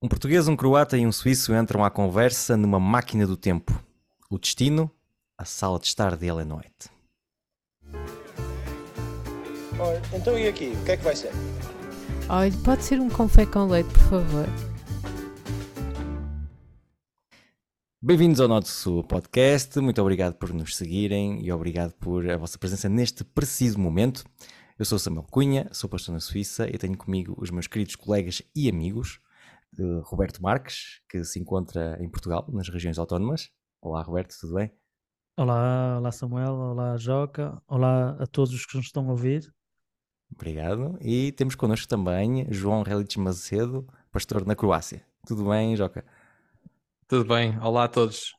Um português, um croata e um suíço entram à conversa numa máquina do tempo. O destino, a sala de estar de Ellen White. Olha, então e aqui? O que é que vai ser? Olha, pode ser um confé com leite, por favor. Bem-vindos ao nosso podcast. Muito obrigado por nos seguirem e obrigado por a vossa presença neste preciso momento. Eu sou Samuel Cunha, sou pastor na Suíça e tenho comigo os meus queridos colegas e amigos, de Roberto Marques, que se encontra em Portugal, nas regiões autónomas. Olá, Roberto, tudo bem? Olá, olá Samuel, olá Joca, olá a todos os que nos estão a ouvir. Obrigado. E temos connosco também João Relic Macedo, pastor na Croácia. Tudo bem, Joca? Tudo bem, olá a todos.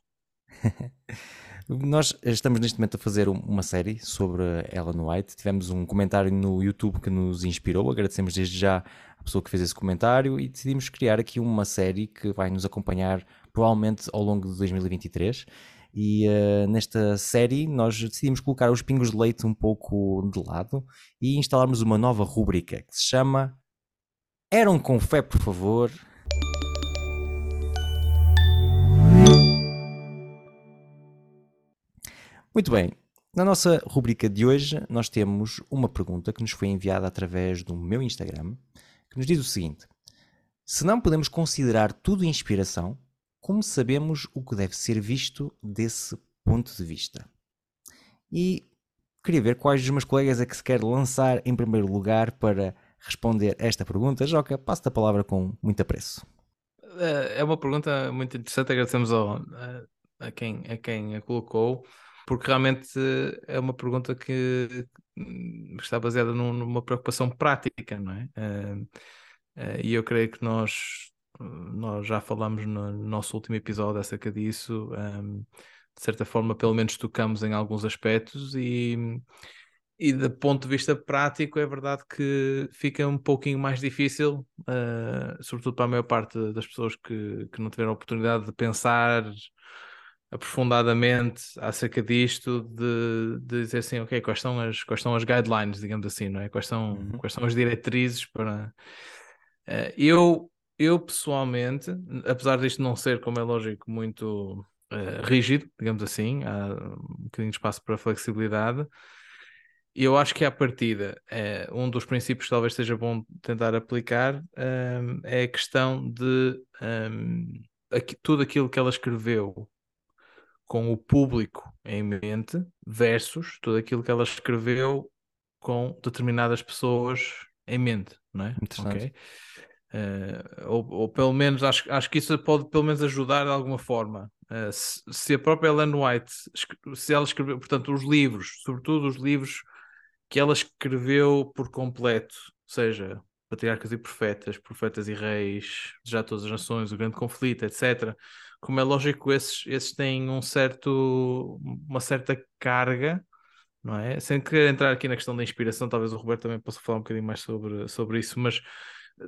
Nós estamos neste momento a fazer uma série sobre Ellen White. Tivemos um comentário no YouTube que nos inspirou. Agradecemos desde já a pessoa que fez esse comentário e decidimos criar aqui uma série que vai nos acompanhar provavelmente ao longo de 2023. E uh, nesta série nós decidimos colocar os pingos de leite um pouco de lado e instalarmos uma nova rúbrica que se chama Eram com fé, por favor. Muito bem, na nossa rubrica de hoje nós temos uma pergunta que nos foi enviada através do meu Instagram que nos diz o seguinte: Se não podemos considerar tudo inspiração, como sabemos o que deve ser visto desse ponto de vista? E queria ver quais dos meus colegas é que se quer lançar em primeiro lugar para responder esta pergunta. Joca, passo-te a palavra com muito apreço. É uma pergunta muito interessante, agradecemos ao, a, quem, a quem a colocou, porque realmente é uma pergunta que está baseada numa preocupação prática, não é? E eu creio que nós nós já falamos no nosso último episódio acerca disso. Um, de certa forma, pelo menos tocamos em alguns aspectos e, e do ponto de vista prático, é verdade que fica um pouquinho mais difícil, sobretudo para a maior parte das pessoas que, que não tiveram a oportunidade de pensar aprofundadamente acerca disto, de, de dizer assim, ok, quais são, as, quais são as guidelines, digamos assim, não é? Quais são, uhum. quais são as diretrizes para. Uh, eu eu pessoalmente, apesar disto não ser, como é lógico, muito uh, rígido, digamos assim, há um bocadinho de espaço para flexibilidade, eu acho que à partida, é, um dos princípios que talvez seja bom tentar aplicar um, é a questão de um, aqui, tudo aquilo que ela escreveu com o público em mente versus tudo aquilo que ela escreveu com determinadas pessoas em mente, não é? Interessante. Okay? Uh, ou, ou, pelo menos acho, acho que isso pode pelo menos ajudar de alguma forma. Uh, se, se, a própria Ellen White, se ela escreveu, portanto, os livros, sobretudo os livros que ela escreveu por completo, seja Patriarcas e Profetas, Profetas e Reis, Já Todas as Nações, O Grande Conflito, etc. Como é lógico, esses, esses têm um certo, uma certa carga, não é? Sem querer entrar aqui na questão da inspiração, talvez o Roberto também possa falar um bocadinho mais sobre, sobre isso, mas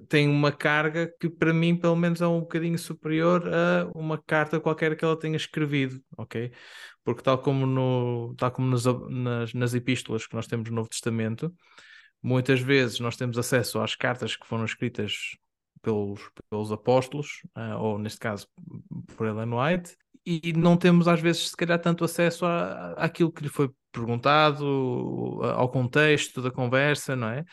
tem uma carga que para mim pelo menos é um bocadinho superior a uma carta qualquer que ela tenha escrevido, ok? Porque tal como, no, tal como nas, nas, nas epístolas que nós temos no Novo Testamento, muitas vezes nós temos acesso às cartas que foram escritas pelos, pelos apóstolos, uh, ou neste caso por Ellen White, e não temos às vezes se calhar tanto acesso à, àquilo que lhe foi perguntado, ao contexto da conversa, não é?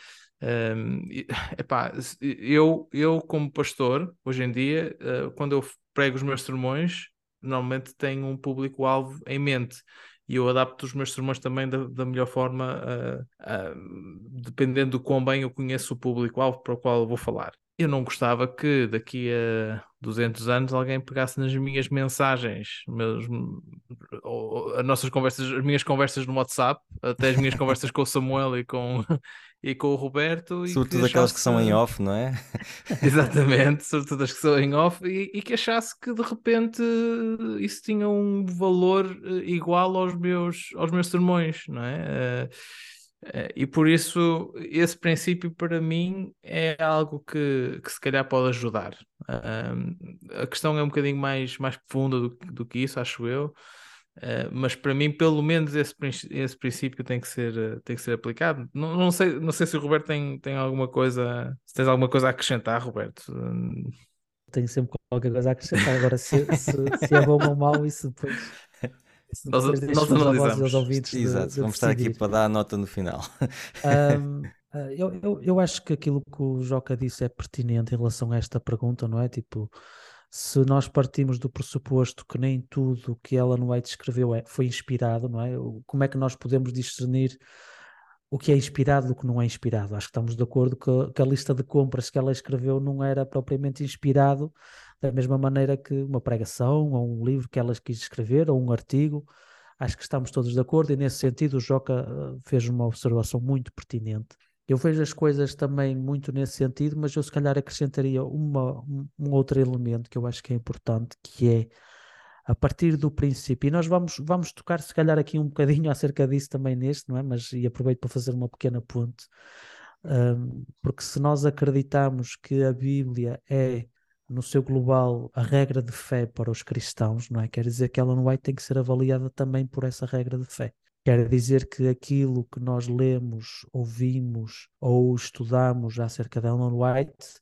Um, epá, eu, eu, como pastor, hoje em dia, uh, quando eu prego os meus sermões, normalmente tenho um público-alvo em mente e eu adapto os meus sermões também da, da melhor forma, uh, uh, dependendo do quão bem eu conheço o público-alvo para o qual eu vou falar. Eu não gostava que daqui a 200 anos alguém pegasse nas minhas mensagens, meus, as nossas conversas, as minhas conversas no WhatsApp, até as minhas conversas com o Samuel e com, e com o Roberto. Sobretudo aquelas que são em off, não é? Exatamente, sobretudo as que são em off, e, e, que achasse que de repente isso tinha um valor eh, igual aos meus, aos meus sermões, não é? Uh, e por isso, esse princípio para mim é algo que, que se calhar pode ajudar. A questão é um bocadinho mais, mais profunda do, do que isso, acho eu. Uh, mas para mim, pelo menos, esse, esse princípio tem que ser, tem que ser aplicado. Não, não, sei, não sei se o Roberto tem, tem alguma coisa, se tens alguma coisa a acrescentar, Roberto. Tem sempre qualquer coisa a acrescentar. Agora, se, se, se é bom ou mau, isso depois. Nós- nós analisamos. de- Exato, de vamos estar aqui decidir. para dar a nota no final. Ahm, ah, eu, eu, eu acho que aquilo que o Joca disse é pertinente em relação a esta pergunta, não é? Tipo, se nós partimos do pressuposto que nem tudo que Ellen White escreveu é, foi inspirado, não é? Como é que nós podemos discernir o que é inspirado do que não é inspirado? Acho que estamos de acordo que, que a lista de compras que ela escreveu não era propriamente inspirado da mesma maneira que uma pregação ou um livro que ela quis escrever ou um artigo. Acho que estamos todos de acordo e nesse sentido o Joca eh, fez uma observação muito pertinente. Eu vejo as coisas também muito nesse sentido, mas eu se calhar acrescentaria uma, um, um outro elemento que eu acho que é importante, que é a partir do princípio, e nós vamos, vamos tocar se calhar aqui um bocadinho acerca disso também neste, não é? Mas e aproveito para fazer uma pequena ponte, Ahm, porque se nós acreditamos que a Bíblia é no seu global a regra de fé para os cristãos, não é? Quer dizer que não vai ter que ser avaliada também por essa regra de fé. Quer dizer que aquilo que nós lemos, ouvimos ou estudamos acerca de Ellen White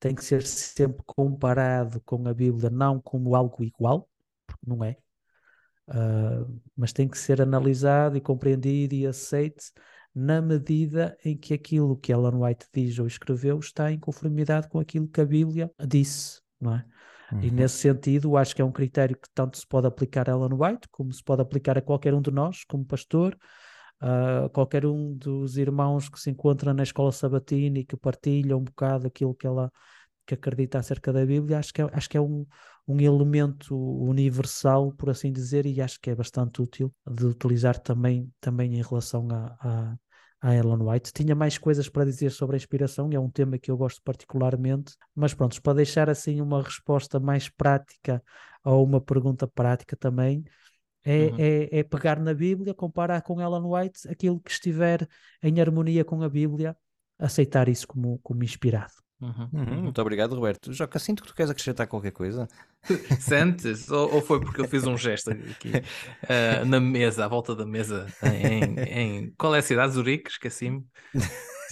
tem que ser sempre comparado com a Bíblia, não como algo igual, porque não é, ah, mas tem que ser analisado e compreendido e aceite na medida em que aquilo que Ellen White diz ou escreveu está em conformidade com aquilo que a Bíblia disse, não é? E Uhum. nesse sentido, acho que é um critério que tanto se pode aplicar a Ellen White, como se pode aplicar a qualquer um de nós, como pastor, a qualquer um dos irmãos que se encontra na escola sabatina e que partilha um bocado aquilo que ela que acredita acerca da Bíblia. Acho que é, acho que é um, um elemento universal, por assim dizer, e acho que é bastante útil de utilizar também, também em relação a, a, a Ellen White. Tinha mais coisas para dizer sobre a inspiração, é um tema que eu gosto particularmente, mas pronto, para deixar assim uma resposta mais prática ou uma pergunta prática também, é, Uhum. é, é pegar na Bíblia, comparar com Ellen White, aquilo que estiver em harmonia com a Bíblia, aceitar isso como, como inspirado. Uhum, Uhum, uhum. muito obrigado, Roberto. Joca, sinto que tu queres acrescentar qualquer coisa. Sentes? Ou, ou foi porque eu fiz um gesto aqui eh, na mesa, à volta da mesa, em, em- qual é a cidade? Zurique? Esqueci-me.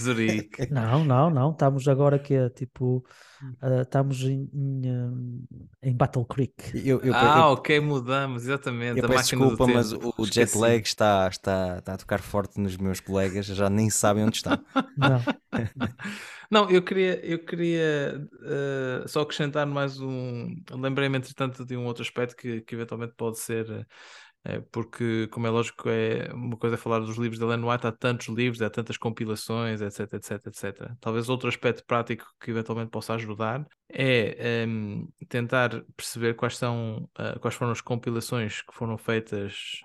Zurique. Não, não, não. Estamos agora que é tipo. ah, estamos em, em, hum, em Battle Creek. Eu, eu, ah, eu- ok, mudamos, exatamente. eu a peço máquina do desculpa, mas o, o jet lag está, está, está a tocar forte nos meus colegas, já nem sabem onde estão. Não. Não, eu queria, eu queria eh, só acrescentar mais um. Lembrei-me, entretanto, de um outro aspecto que, que eventualmente pode ser, eh, porque, como é lógico, é uma coisa é falar dos livros da Ellen White, há tantos livros, há tantas compilações, etc, etc, etc. Talvez outro aspecto prático que eventualmente possa ajudar é em, tentar perceber quais são, eh, quais foram as compilações que foram feitas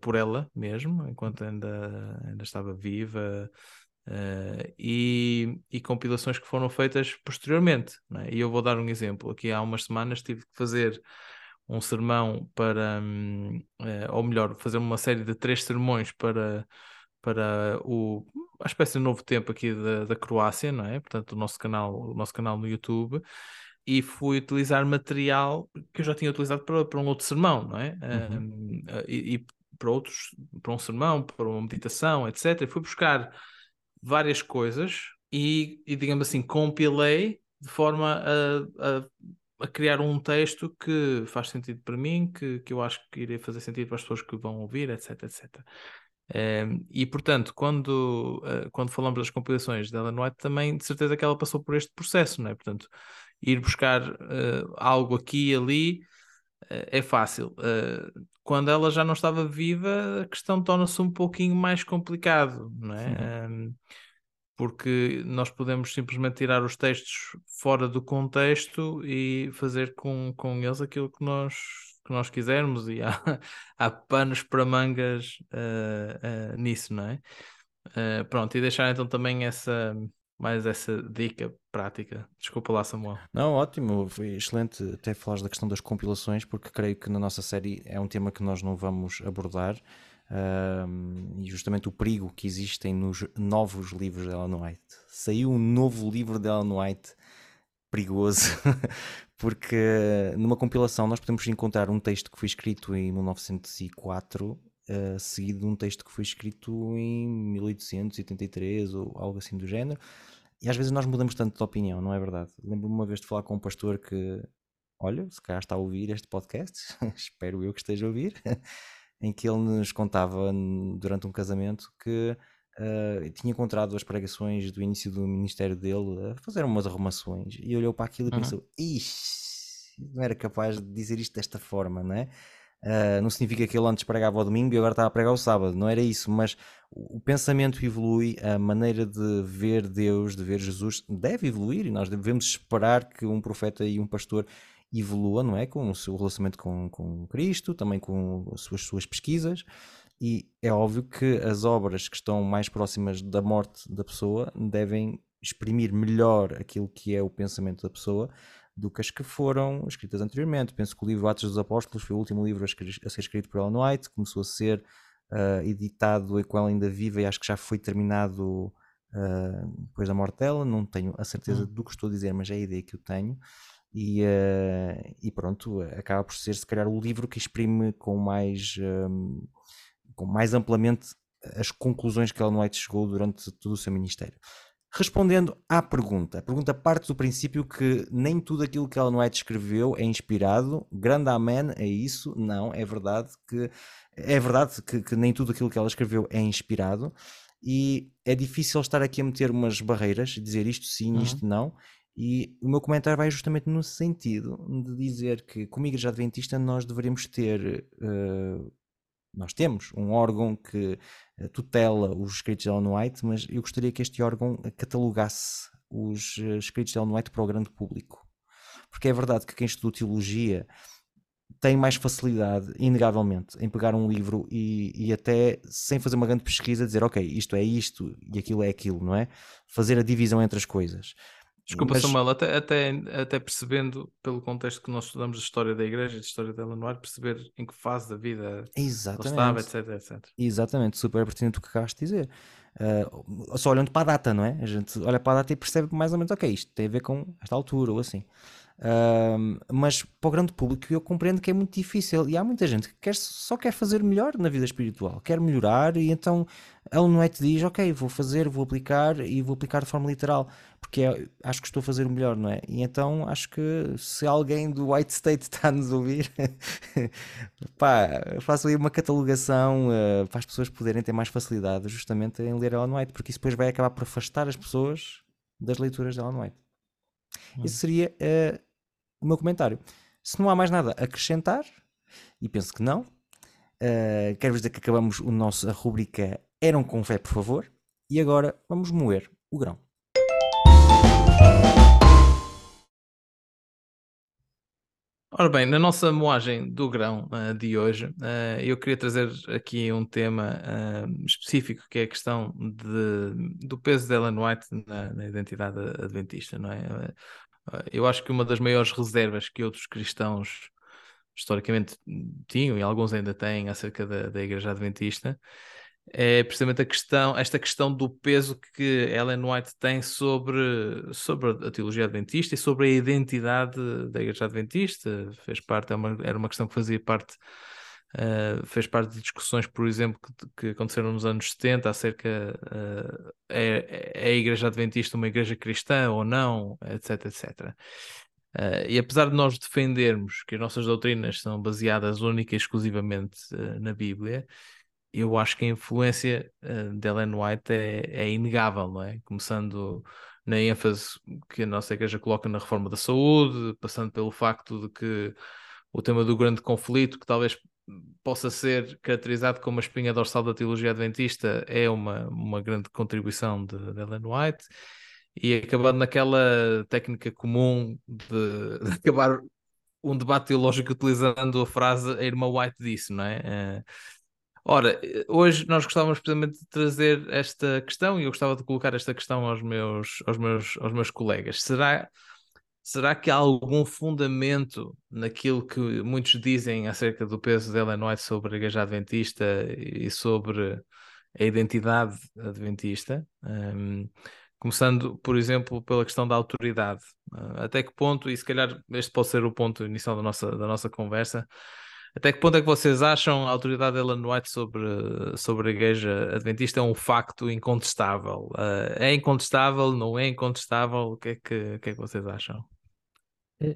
por ela mesmo, enquanto ainda, ainda estava viva. Uh, e, e compilações que foram feitas posteriormente. é? E eu vou dar um exemplo. Aqui há umas semanas tive que fazer um sermão para, hum, eh, ou melhor, fazer uma série de três sermões para, para o, a espécie de novo tempo aqui da, da Croácia, não é? Portanto, o nosso canal, o nosso canal no YouTube. E fui utilizar material que eu já tinha utilizado para, para um outro sermão, não é? Uhum. Um, e, e para outros, para um sermão, para uma meditação, etc. E fui buscar várias coisas e, e, digamos assim, compilei de forma a, a, a, criar um texto que faz sentido para mim, que, que eu acho que iria fazer sentido para as pessoas que vão ouvir, etc, etc. Um, e, portanto, quando, uh, quando falamos das compilações dela Ellen White, também de certeza que ela passou por este processo, não é? Portanto, ir buscar uh, algo aqui e ali é fácil. quando ela já não estava viva, a questão torna-se um pouquinho mais complicado, não é? Um, porque nós podemos simplesmente tirar os textos fora do contexto e fazer com, com eles aquilo que nós, que nós quisermos, e há, há panos para mangas uh, uh, nisso, não é? Uh, pronto, e deixar então também essa mais essa dica prática. Desculpa lá, Samuel. Não, ótimo, foi excelente até falares da questão das compilações, porque creio que na nossa série é um tema que nós não vamos abordar. Um, e justamente o perigo que existem nos novos livros de Ellen White. Saiu um novo livro de Ellen White perigoso, porque numa compilação nós podemos encontrar um texto que foi escrito em 1904, uh, seguido de um texto que foi escrito em 1883 ou algo assim do género. e às vezes nós mudamos tanto de opinião, não é verdade? Lembro-me uma vez de falar com um pastor que, olha, se calhar está a ouvir este podcast, espero eu que esteja a ouvir, em que ele nos contava durante um casamento que uh, tinha encontrado as pregações do início do ministério dele a fazer umas arrumações e olhou para aquilo e uhum. pensou: Ixi, não era capaz de dizer isto desta forma, não é? Uh, não significa que ele antes pregava ao domingo e agora está a pregar ao sábado, não era isso, mas o pensamento evolui, a maneira de ver Deus, de ver Jesus, deve evoluir e nós devemos esperar que um profeta e um pastor evolua, não é? Com o seu relacionamento com, com Cristo, também com as suas, suas pesquisas, e é óbvio que as obras que estão mais próximas da morte da pessoa devem exprimir melhor aquilo que é o pensamento da pessoa do que as que foram escritas anteriormente. Penso que o livro Atos dos Apóstolos foi o último livro a ser escrito por Ellen White, começou a ser uh, editado com ela ainda viva e acho que já foi terminado uh, depois da morte dela. Não tenho a certeza hum. do que estou a dizer, mas é a ideia que eu tenho. E, uh, e pronto, acaba por ser se calhar o livro que exprime com mais, um, com mais amplamente as conclusões que Ellen White chegou durante todo o seu ministério. Respondendo à pergunta, a pergunta parte do princípio que nem tudo aquilo que Ellen White escreveu é inspirado. Grande amém é isso? Não, é verdade que é verdade que, que, nem tudo aquilo que ela escreveu é inspirado e é difícil estar aqui a meter umas barreiras, dizer isto sim, uhum. isto não. E o meu comentário vai justamente no sentido de dizer que, como Igreja Adventista, nós deveríamos ter uh, nós temos um órgão que tutela os escritos de Ellen White, mas eu gostaria que este órgão catalogasse os eh, escritos de Ellen White para o grande público. Porque é verdade que quem estuda teologia tem mais facilidade, inegavelmente, em pegar um livro e, e, até sem fazer uma grande pesquisa dizer, ok, isto é isto e aquilo é aquilo, não é? Fazer a divisão entre as coisas. Desculpa, Mas... Samuel, até, até, até percebendo, pelo contexto que nós estudamos a história da igreja, a história da Lenoir, perceber em que fase da vida estava, etc, etc. Exatamente, super pertinente o que acabaste de dizer. Uh, só olhando para a data, não é? A gente olha para a data e percebe mais ou menos, ok, isto tem a ver com esta altura ou assim. Uh, mas para o grande público eu compreendo que é muito difícil e há muita gente que quer, só quer fazer melhor na vida espiritual, quer melhorar e então ele não é diz, ok, vou fazer, vou aplicar e vou aplicar de forma literal, porque é, acho que estou a fazer o melhor, não é? E então acho que se alguém do White State está a nos ouvir, pá, faço aí uma catalogação uh, para as pessoas poderem ter mais facilidade justamente em ler Ellen White, porque isso depois vai acabar por afastar as pessoas das leituras de Ellen White. Hum. Isso seria uh, o meu comentário. Se não há mais nada a acrescentar, e penso que não, uh, quero dizer que acabamos o nosso, a rubrica Eram com fé, por favor, e agora vamos moer o grão. Ora bem, na nossa moagem do grão uh, de hoje, uh, eu queria trazer aqui um tema uh, específico, que é a questão de, do peso de Ellen White na, na identidade adventista, não é? Eu acho que uma das maiores reservas que outros cristãos historicamente tinham, e alguns ainda têm, acerca da, da Igreja Adventista, é precisamente a questão, esta questão do peso que Ellen White tem sobre, sobre a teologia adventista e sobre a identidade da Igreja Adventista. Fez parte, é uma, era uma questão que fazia parte Uh, fez parte de discussões, por exemplo, que, que aconteceram nos anos 70 acerca uh, é, é a Igreja Adventista uma igreja cristã ou não, etc, etc. Uh, e apesar de nós defendermos que as nossas doutrinas são baseadas única e exclusivamente na Bíblia, eu acho que a influência de Ellen White é, é inegável, não é? Começando na ênfase que a nossa igreja coloca na reforma da saúde, passando pelo facto de que o tema do grande conflito, que talvez possa ser caracterizado como a espinha dorsal da teologia adventista é uma, uma grande contribuição de, de Ellen White e acabando naquela técnica comum de, de, acabar um debate teológico utilizando a frase a irmã White disse, não é? Uh, ora, hoje nós gostávamos precisamente de trazer esta questão e eu gostava de colocar esta questão aos meus, aos meus, aos meus colegas. Será será que há algum fundamento naquilo que muitos dizem acerca do peso de Ellen White sobre a igreja adventista e sobre a identidade adventista? Um, começando, por exemplo, pela questão da autoridade. Uh, até que ponto, e se calhar este pode ser o ponto inicial da nossa, da nossa conversa, Até que ponto é que vocês acham a autoridade de Ellen White sobre, sobre a Igreja Adventista é um facto incontestável? Uh, é incontestável? Não é incontestável? O que é que, que, é que vocês acham?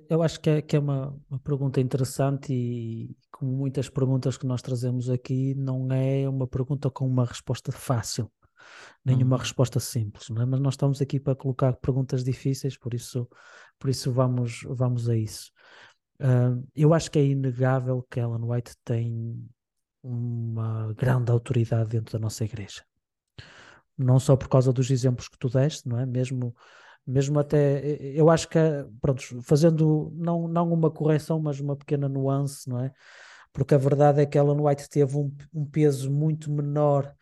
Eu acho que é, que é uma, uma, pergunta interessante e, como muitas perguntas que nós trazemos aqui, não é uma pergunta com uma resposta fácil, nenhuma uhum. resposta simples, é? mas nós estamos aqui para colocar perguntas difíceis, por isso, por isso vamos, vamos a isso. Eu acho que é inegável que Ellen White tem uma grande autoridade dentro da nossa igreja. Não só por causa dos exemplos que tu deste, não é? Mesmo mesmo até, eu acho que, pronto, fazendo não, não uma correção, mas uma pequena nuance, não é? Porque a verdade é que Ellen White teve um, um peso muito menor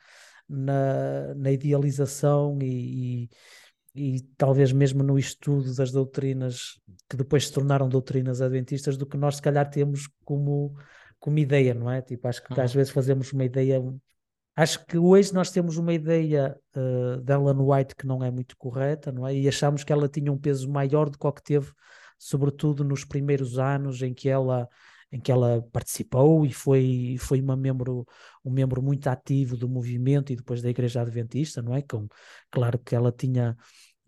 na, na idealização e, e, e, talvez mesmo no estudo das doutrinas que depois se tornaram doutrinas adventistas do que nós se calhar temos como, como ideia, não é? Tipo, acho que uhum. às vezes fazemos uma ideia Acho que hoje nós temos uma ideia uh, de Ellen White que não é muito correta, não é? E achamos que ela tinha um peso maior do que o que teve, sobretudo nos primeiros anos em que ela em que ela participou e foi foi uma membro um membro muito ativo do movimento e depois da Igreja Adventista, não é? Com claro que ela tinha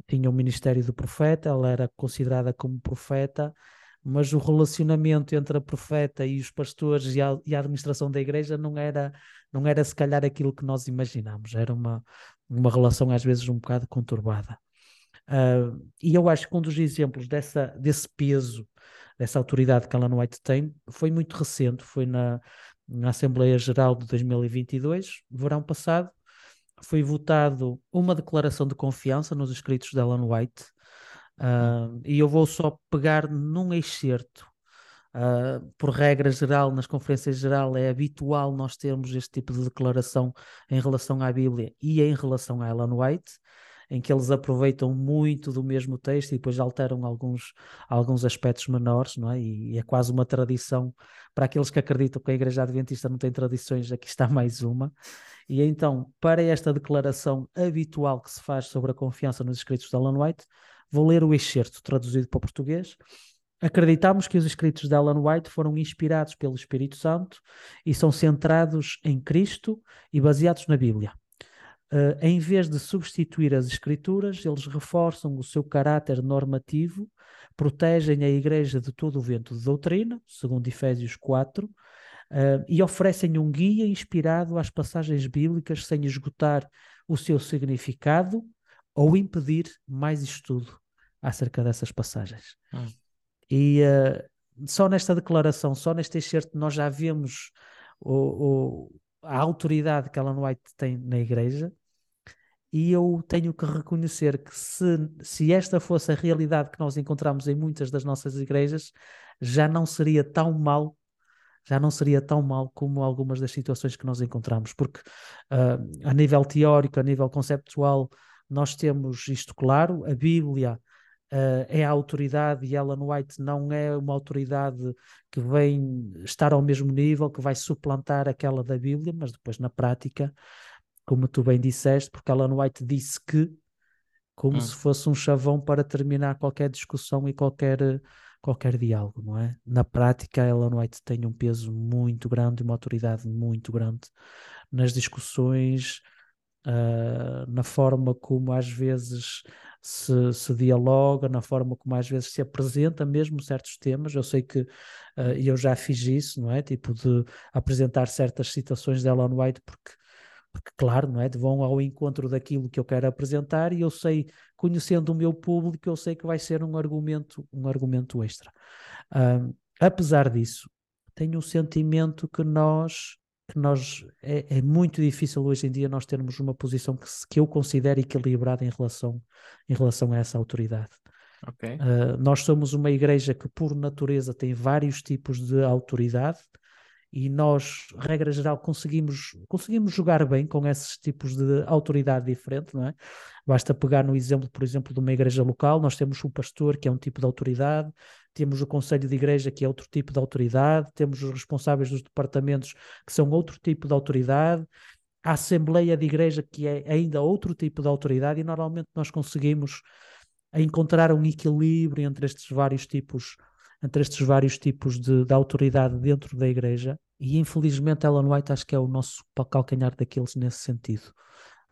tinha o ministério do profeta, ela era considerada como profeta, mas o relacionamento entre a profeta e os pastores e a, e a administração da igreja não era não era se calhar aquilo que nós imaginámos, era uma, uma relação às vezes um bocado conturbada. Uh, e eu acho que um dos exemplos dessa, desse peso, dessa autoridade que Alan White tem, foi muito recente, foi na, na Assembleia Geral de 2022, verão passado, foi votado uma declaração de confiança nos escritos de Alan White, uh, e eu vou só pegar num excerto Uh, por regra geral, nas conferências geral, é habitual nós termos este tipo de declaração em relação à Bíblia e em relação a Ellen White, em que eles aproveitam muito do mesmo texto e depois alteram alguns, alguns aspectos menores, não é? E, e é quase uma tradição para aqueles que acreditam que a Igreja Adventista não tem tradições, aqui está mais uma. E então, para esta declaração habitual que se faz sobre a confiança nos escritos de Ellen White, vou ler o excerto traduzido para o português Acreditamos que os escritos de Ellen White foram inspirados pelo Espírito Santo e são centrados em Cristo e baseados na Bíblia. Uh, em vez de substituir as Escrituras, eles reforçam o seu caráter normativo, protegem a Igreja de todo o vento de doutrina, segundo Efésios 4, uh, eh, e oferecem um guia inspirado às passagens bíblicas sem esgotar o seu significado ou impedir mais estudo acerca dessas passagens. Hum. E uh, só nesta declaração, só neste excerto, nós já vemos o, o, a autoridade que Ellen White tem na igreja. E eu tenho que reconhecer que se, se esta fosse a realidade que nós encontramos em muitas das nossas igrejas, já não seria tão mal já não seria tão mal como algumas das situações que nós encontramos, porque uh, a nível teórico, a nível conceptual, nós temos isto claro, a Bíblia uh, é a autoridade e Ellen White não é uma autoridade que vem estar ao mesmo nível, que vai suplantar aquela da Bíblia, mas depois na prática, como tu bem disseste, porque Ellen White disse que, como hum. se fosse um chavão para terminar qualquer discussão e qualquer qualquer diálogo, não é? Na prática, Ellen White tem um peso muito grande, uma autoridade muito grande nas discussões, uh, na forma como às vezes se, se, dialoga, na forma como às vezes se apresenta mesmo certos temas. Eu sei que uh, eu já fiz isso, não é? Tipo de apresentar certas citações de Ellen White porque porque claro, não é? Vão ao encontro daquilo que eu quero apresentar e eu sei, conhecendo o meu público, eu sei que vai ser um argumento, um argumento extra. Uh, apesar disso, tenho o sentimento que nós que nós é, é, muito difícil hoje em dia nós termos uma posição que, que eu considero equilibrada em relação, em relação a essa autoridade. Okay. Uh, nós somos uma igreja que, por natureza, tem vários tipos de autoridade e nós, regra geral, conseguimos, conseguimos jogar bem com esses tipos de autoridade diferente, não é? Basta pegar no exemplo, por exemplo, de uma igreja local, nós temos o pastor, que é um tipo de autoridade, temos o Conselho de Igreja, que é outro tipo de autoridade, temos os responsáveis dos departamentos, que são outro tipo de autoridade, a Assembleia de Igreja, que é ainda outro tipo de autoridade, e normalmente nós conseguimos encontrar um equilíbrio entre estes vários tipos entre estes vários tipos de, de autoridade dentro da igreja, e infelizmente Ellen White acho que é o nosso calcanhar daqueles nesse sentido.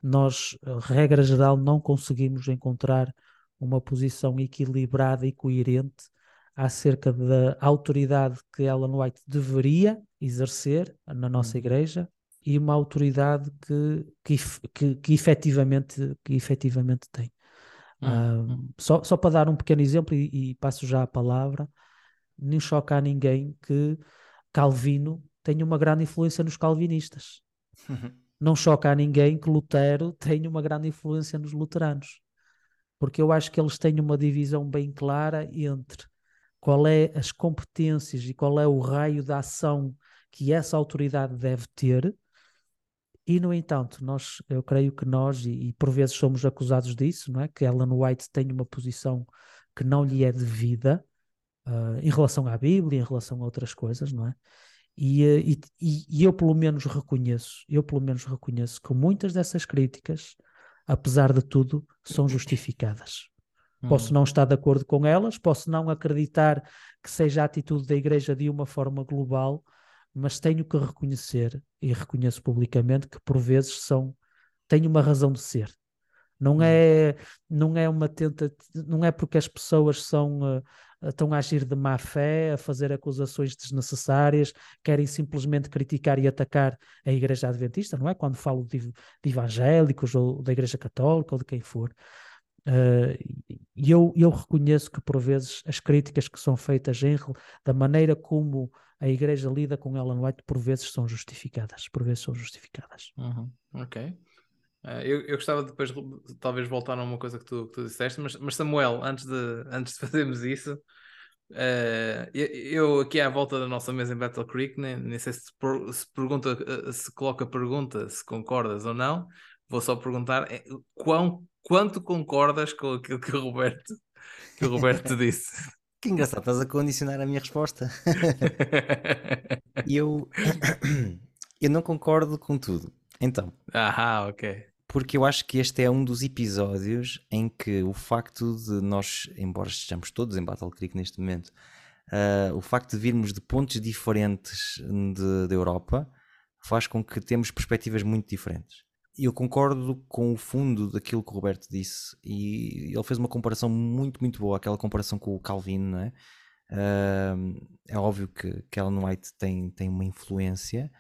Nós, regra geral, não conseguimos encontrar uma posição equilibrada e coerente acerca da autoridade que Ellen White deveria exercer na nossa uhum. igreja e uma autoridade que, que, que, que, efetivamente, que efetivamente tem. Uhum. só, só para dar um pequeno exemplo e, e passo já a palavra, nem choca a ninguém que Calvino tenha uma grande influência nos calvinistas. Uhum. Não choca a ninguém que Lutero tenha uma grande influência nos luteranos. Porque eu acho que eles têm uma divisão bem clara entre qual é as competências e qual é o raio de ação que essa autoridade deve ter. E, no entanto, nós, eu creio que nós, e, e por vezes somos acusados disso, não é? que Ellen White tem uma posição que não lhe é devida uh, em relação à Bíblia, em relação a outras coisas, não é? E, uh, e, e, eu pelo menos reconheço, eu pelo menos reconheço que muitas dessas críticas, apesar de tudo, são justificadas. Posso uhum. não estar de acordo com elas, posso não acreditar que seja a atitude da Igreja de uma forma global, mas tenho que reconhecer, e reconheço publicamente, que por vezes são, têm uma razão de ser. Não uhum. é, não é uma tentativa, não é porque as pessoas são, uh, estão a agir de má fé, a fazer acusações desnecessárias, querem simplesmente criticar e atacar a Igreja Adventista, não é? Quando falo de, de evangélicos ou da Igreja Católica ou de quem for. Uh, e eu, eu reconheço que, por vezes, as críticas que são feitas em, da maneira como a Igreja lida com Ellen White, por vezes são justificadas. Por vezes são justificadas. Uhum. Ok. Uh, eu, eu gostava depois, talvez, voltar a uma coisa que tu, que tu disseste, mas, mas, Samuel, antes de, antes de fazermos isso, uh, eu, eu, aqui à volta da nossa mesa em Battle Creek, nem, nem sei se, se pergunta, se coloca pergunta se concordas ou não, vou só perguntar quão quanto concordas com aquilo que o Roberto, que o Roberto disse? Que engraçado, estás a condicionar a minha resposta. eu, eu não concordo com tudo. Então. Ah, ok. Porque eu acho que este é um dos episódios em que o facto de nós, embora estejamos todos em Battle Creek neste momento, uh, o facto de virmos de pontos diferentes da Europa faz com que temos perspectivas muito diferentes eu concordo com o fundo daquilo que o Roberto disse e ele fez uma comparação muito, muito boa, aquela comparação com o Calvin, não é? Uh, é óbvio que, que Ellen White tem, tem uma influência,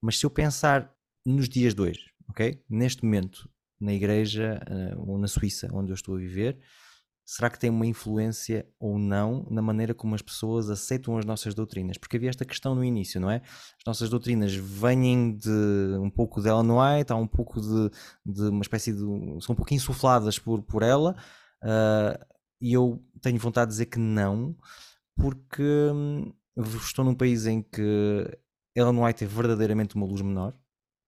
mas se eu pensar nos dias de hoje, ok? Neste momento, na igreja uh, ou na Suíça, onde eu estou a viver, será que tem uma influência ou não na maneira como as pessoas aceitam as nossas doutrinas? Porque havia esta questão no início, não é? As nossas doutrinas vêm de um pouco de Ellen White, há um pouco de, de uma espécie de. são um pouco insufladas por, por ela, uh, e eu tenho vontade de dizer que não, porque hum, estou num país em que Ellen White é verdadeiramente uma luz menor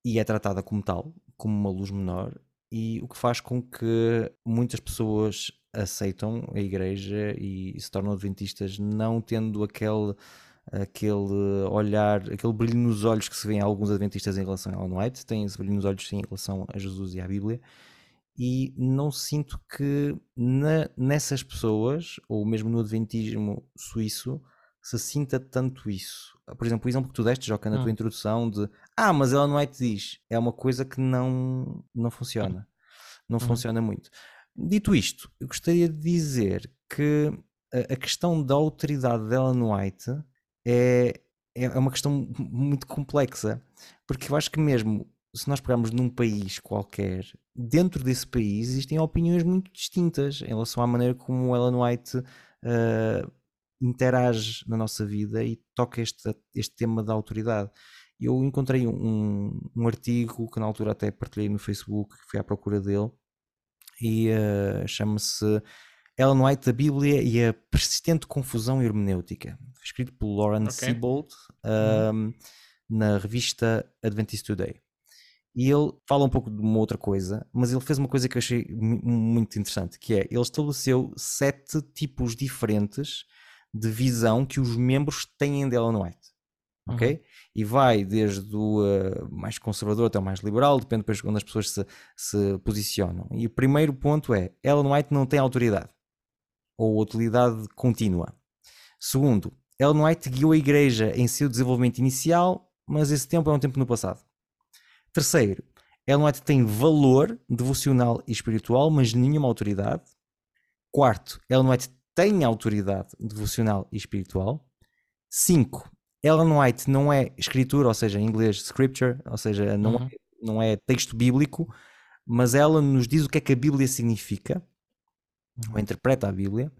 e é tratada como tal, como uma luz menor, e o que faz com que muitas pessoas aceitam a igreja e se tornam adventistas não tendo aquele aquele olhar, aquele brilho nos olhos que se vê em alguns adventistas em relação a Ellen White, tem esse brilho nos olhos sim em relação a Jesus e à Bíblia e não sinto que na, nessas pessoas, ou mesmo no adventismo suíço, se sinta tanto isso. Por exemplo, o exemplo que tu deste, Joca, na hum. tua introdução de ah, mas Ellen White diz, é uma coisa que não, não funciona. Não hum. funciona muito. Dito isto, eu gostaria de dizer que a, questão da autoridade de Ellen White é, é, é uma questão muito complexa, porque eu acho que mesmo se nós pegarmos num país qualquer, dentro desse país existem opiniões muito distintas em relação à maneira como Ellen White uh, interage na nossa vida e toca este, este tema da autoridade. Eu encontrei um, um artigo que na altura até partilhei no Facebook, fui à procura dele, e uh, chama-se Ellen White da Bíblia e a persistente confusão hermenêutica, escrito por Lauren okay. Siebold uhum. na revista Adventist Today. E ele fala um pouco de uma outra coisa, mas ele fez uma coisa que eu achei muito interessante, que é, ele estabeleceu sete tipos diferentes de visão que os membros têm de Ellen White ok? Uhum. E vai desde o uh, mais conservador até o mais liberal, depende depois de onde as pessoas se, se posicionam. E o primeiro ponto é: Ellen White não tem autoridade ou utilidade contínua. Segundo, Ellen White guiou a igreja em seu desenvolvimento inicial, mas esse tempo é um tempo no passado. Terceiro, Ellen White tem valor devocional e espiritual, mas nenhuma autoridade. Quarto, Ellen White tem autoridade devocional e espiritual. Cinco, Ellen White não é escritura, ou seja, em inglês scripture, ou seja, não, Uhum. é, não é texto bíblico, mas ela nos diz o que é que a Bíblia significa, ou interpreta a Bíblia.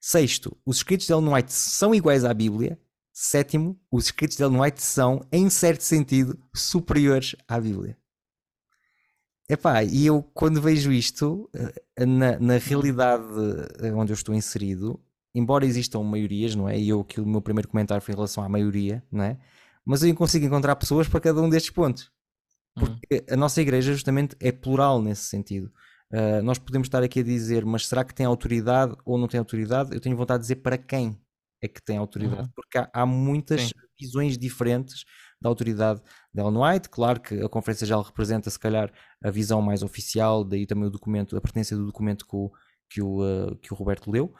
Sexto, os escritos de Ellen White são iguais à Bíblia. Sétimo, os escritos de Ellen White são, em certo sentido, superiores à Bíblia. Epá, e eu quando vejo isto, eh, na, na realidade eh, onde eu estou inserido, embora existam maiorias, não é? E eu, que o meu primeiro comentário foi em relação à maioria, não é? Mas eu consigo encontrar pessoas para cada um destes pontos. Porque a nossa igreja justamente é plural nesse sentido. Uh, nós podemos estar aqui a dizer, mas será que tem autoridade ou não tem autoridade? Eu tenho vontade de dizer para quem é que tem autoridade, Uhum. porque há, há muitas Sim. visões diferentes da autoridade de Ellen White. Claro que a Conferência Geral representa, se calhar, a visão mais oficial, daí também o documento, a pertença do documento que o, que o, uh, que o Roberto leu,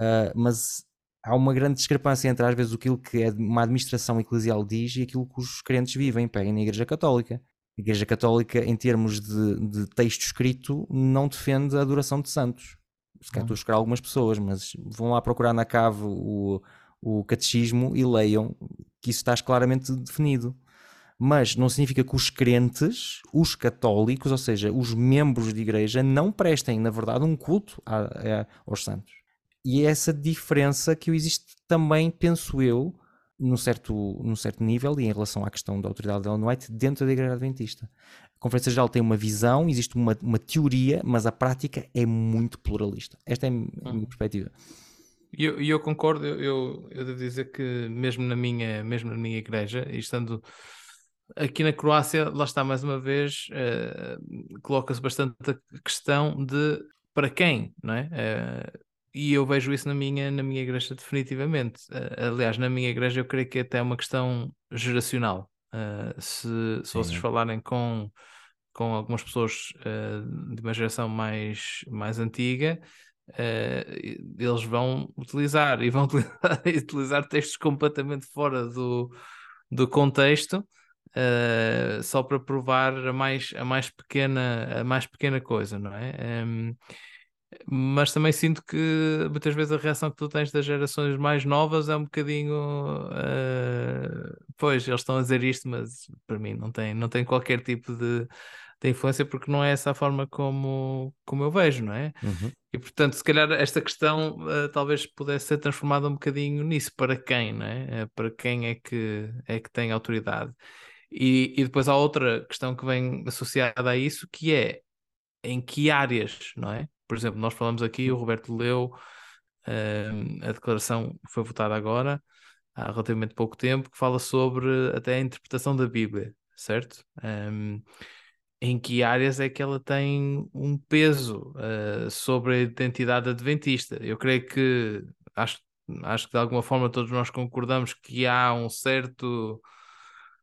Uh, mas há uma grande discrepância entre, às vezes, aquilo que é uma administração eclesial diz e aquilo que os crentes vivem. Peguem na Igreja Católica. A Igreja Católica, em termos de, de texto escrito, não defende a adoração de santos. Se calhar estou a chocar algumas pessoas, mas vão lá procurar na cave o, o catecismo e leiam que isso está claramente definido. Mas não significa que os crentes, os católicos, ou seja, os membros de igreja, não prestem, na verdade, um culto a, a, aos santos. E é essa diferença que existe também, penso eu, num certo, num certo nível e em relação à questão da autoridade de Ellen White dentro da Igreja Adventista. A Conferência Geral tem uma visão, existe uma, uma teoria, mas a prática é muito pluralista. Esta é a minha Uhum. perspectiva. E eu, eu concordo, eu, eu, eu devo dizer que mesmo na minha, mesmo na minha igreja, e estando aqui na Croácia, lá está mais uma vez, eh, coloca-se bastante a questão de para quem, não é? Eh, e eu vejo isso na minha, na minha igreja definitivamente. Eh, aliás, na minha igreja eu creio que até é uma questão geracional. Se, se vocês Sim. falarem com, com algumas pessoas de uma geração mais, mais antiga, eh, eles vão utilizar e vão utilizar, utilizar textos completamente fora do, do contexto eh, só para provar a mais, a mais pequena, a mais pequena coisa, não é? Em, mas também sinto que muitas vezes a reação que tu tens das gerações mais novas é um bocadinho eh, pois, eles estão a dizer isto, mas para mim não tem, não tem qualquer tipo de, de influência porque não é essa a forma como, como eu vejo, não é? Uhum. E portanto, se calhar esta questão eh, talvez pudesse ser transformada um bocadinho nisso, para quem, não é? Eh, Para quem é que, é que tem autoridade. E, e depois há outra questão que vem associada a isso, que é em que áreas, não é? Por exemplo, nós falamos aqui, o Roberto leu ehm, a declaração que foi votada agora, há relativamente pouco tempo, que fala sobre até a interpretação da Bíblia, certo? Ehm, em que áreas é que ela tem um peso eh, sobre a identidade adventista? Eu creio que acho, acho que de alguma forma todos nós concordamos que há um certo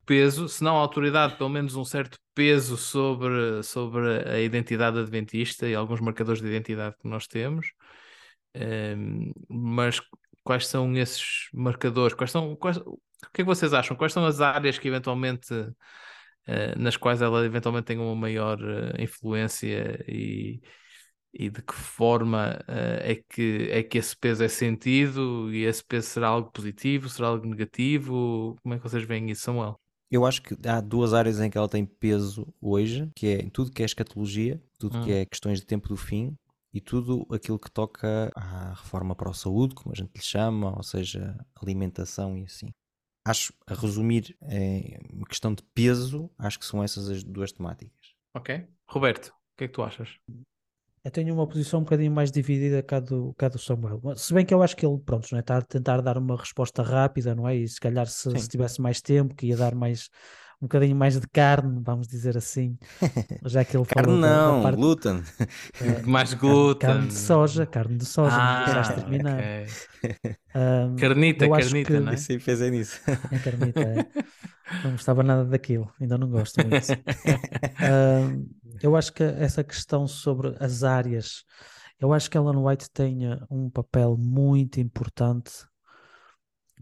peso, se não autoridade, pelo menos um certo peso sobre, sobre a identidade adventista e alguns marcadores de identidade que nós temos. Ehm, mas quais são esses marcadores? Quais são, quais, o que é que vocês acham? Quais são as áreas que eventualmente eh, nas quais ela eventualmente tem uma maior eh, influência e, e de que forma eh, é, que, é que esse peso é sentido e esse peso será algo positivo, será algo negativo? Como é que vocês veem isso, Samuel? Eu acho que há duas áreas em que ela tem peso hoje, que é em tudo que é escatologia, tudo que Hum. é questões de tempo do fim e tudo aquilo que toca à reforma para a saúde, como a gente lhe chama, ou seja, alimentação e assim. Acho, a resumir, em questão de peso, acho que são essas as duas temáticas. Ok. Roberto, o que é que tu achas? Eu tenho uma posição um bocadinho mais dividida cá do, cá do Samuel. Se bem que eu acho que ele, pronto, não é? Está a tentar dar uma resposta rápida, não é? E se calhar se, Sim. se tivesse mais tempo, que ia dar mais um bocadinho mais de carne, vamos dizer assim, já que ele Carne falou não, parte, glúten. eh, Mais carne- glúten. Carne de soja, carne de soja, não Ah, deixaste terminar. ok. Ahm, Carnita, carnita, que- não é? Aí pensei nisso. a carnita, é. Não gostava nada daquilo, ainda não gosto muito. Ahm, eu acho que essa questão sobre as áreas, eu acho que Ellen White tem eh, um papel muito importante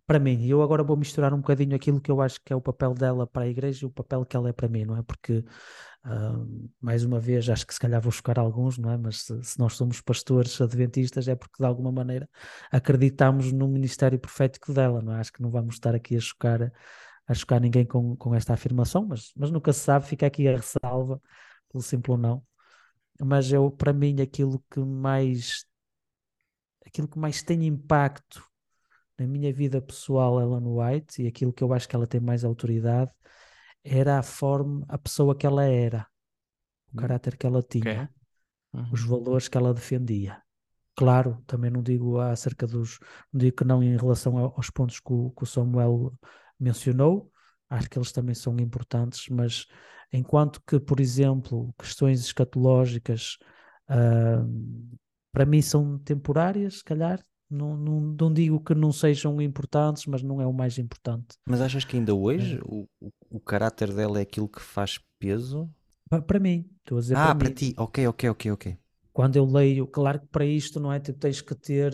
para mim. E eu agora vou misturar um bocadinho aquilo que eu acho que é o papel dela para a igreja e o papel que ela é para mim, não é? Porque, uh, mais uma vez, acho que se calhar vou chocar alguns, não é? Mas se, se, nós somos pastores adventistas é porque de alguma maneira acreditamos no ministério profético dela, não é? Acho que não vamos estar aqui a chocar, a chocar ninguém com, com esta afirmação, mas, mas nunca se sabe, fica aqui a ressalva, pelo simples ou não. Mas eu, para mim, aquilo que mais aquilo que mais tem impacto na minha vida pessoal, Ellen White, e aquilo que eu acho que ela tem mais autoridade, era a forma, a pessoa que ela era, o hum. caráter que ela tinha, okay. uhum. os valores que ela defendia. Claro, também não digo acerca dos, não digo que não em relação aos pontos que o, que o Samuel mencionou, acho que eles também são importantes, mas enquanto que, por exemplo, questões escatológicas uh, para mim são temporárias, se calhar, não, não, não digo que não sejam importantes, mas não é o mais importante. Mas achas que ainda hoje é. o, o, caráter dela é aquilo que faz peso? Para, para mim, estou a dizer ah, para, para ti, ok, ok, ok, ok. Quando eu leio, claro que para isto não é, tu tens que ter,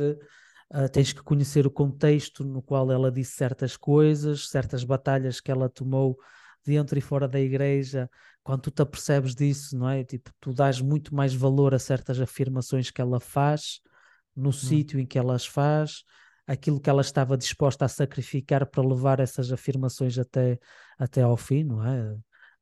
uh, tens que conhecer o contexto no qual ela disse certas coisas, certas batalhas que ela tomou dentro e fora da igreja, quando tu te apercebes disso, não é? Tipo, tu dás muito mais valor a certas afirmações que ela faz no hum. sítio em que elas faz, aquilo que ela estava disposta a sacrificar para levar essas afirmações até, até ao fim, não é?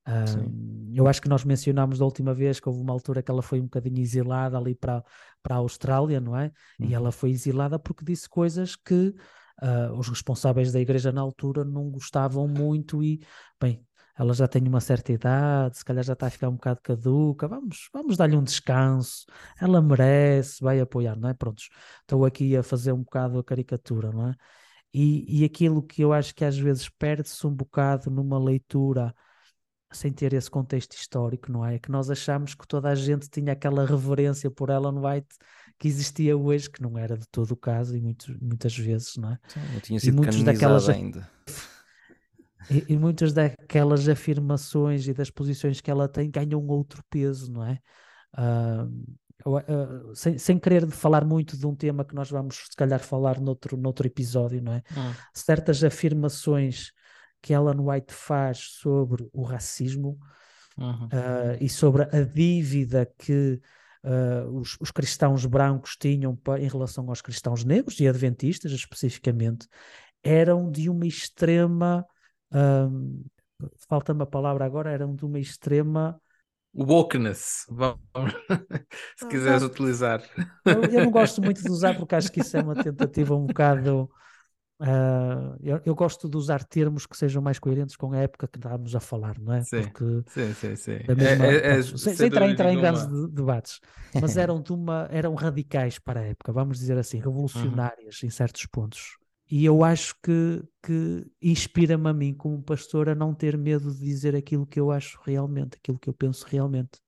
Um, eu acho que nós mencionámos da última vez que houve uma altura que ela foi um bocadinho exilada ali para, para a Austrália, não é? Uhum. E ela foi exilada porque disse coisas que uh, os responsáveis da igreja na altura não gostavam muito e, bem, ela já tem uma certa idade, se calhar já está a ficar um bocado caduca, vamos, vamos dar-lhe um descanso, ela merece, vai apoiar, não é? Prontos, estou aqui a fazer um bocado a caricatura, não é? E, e aquilo que eu acho que às vezes perde-se um bocado numa leitura sem ter esse contexto histórico, não é? É que nós achamos que toda a gente tinha aquela reverência por Ellen White que existia hoje, que não era de todo o caso, e muito, muitas vezes, não é? Sim, não tinha sido e muitos daquelas ainda. E, e, muitas daquelas afirmações e das posições que ela tem ganham outro peso, não é? Uh, uh, sem, sem querer falar muito de um tema que nós vamos, se calhar, falar noutro, noutro episódio, não é? Hum. Certas afirmações que Ellen White faz sobre o racismo uhum. uh, e sobre a dívida que os, os, cristãos brancos tinham em relação aos cristãos negros e adventistas, especificamente, eram de uma extrema um, falta-me a palavra agora, eram de uma extrema. Wokeness, se quiseres utilizar. Eu, eu, não gosto muito de usar porque acho que isso é uma tentativa um bocado. Uh, eu, eu, gosto de usar termos que sejam mais coerentes com a época que estamos a falar, não é? Sim, porque sim, sim. sim. Mesma, é, é, é, sem, sem entrar, entrar em grandes debates, mas eram, de uma, eram radicais para a época, vamos dizer assim, revolucionárias uhum. em certos pontos. E eu acho que, que inspira-me a mim, como pastor, a não ter medo de dizer aquilo que eu acho realmente, aquilo que eu penso realmente.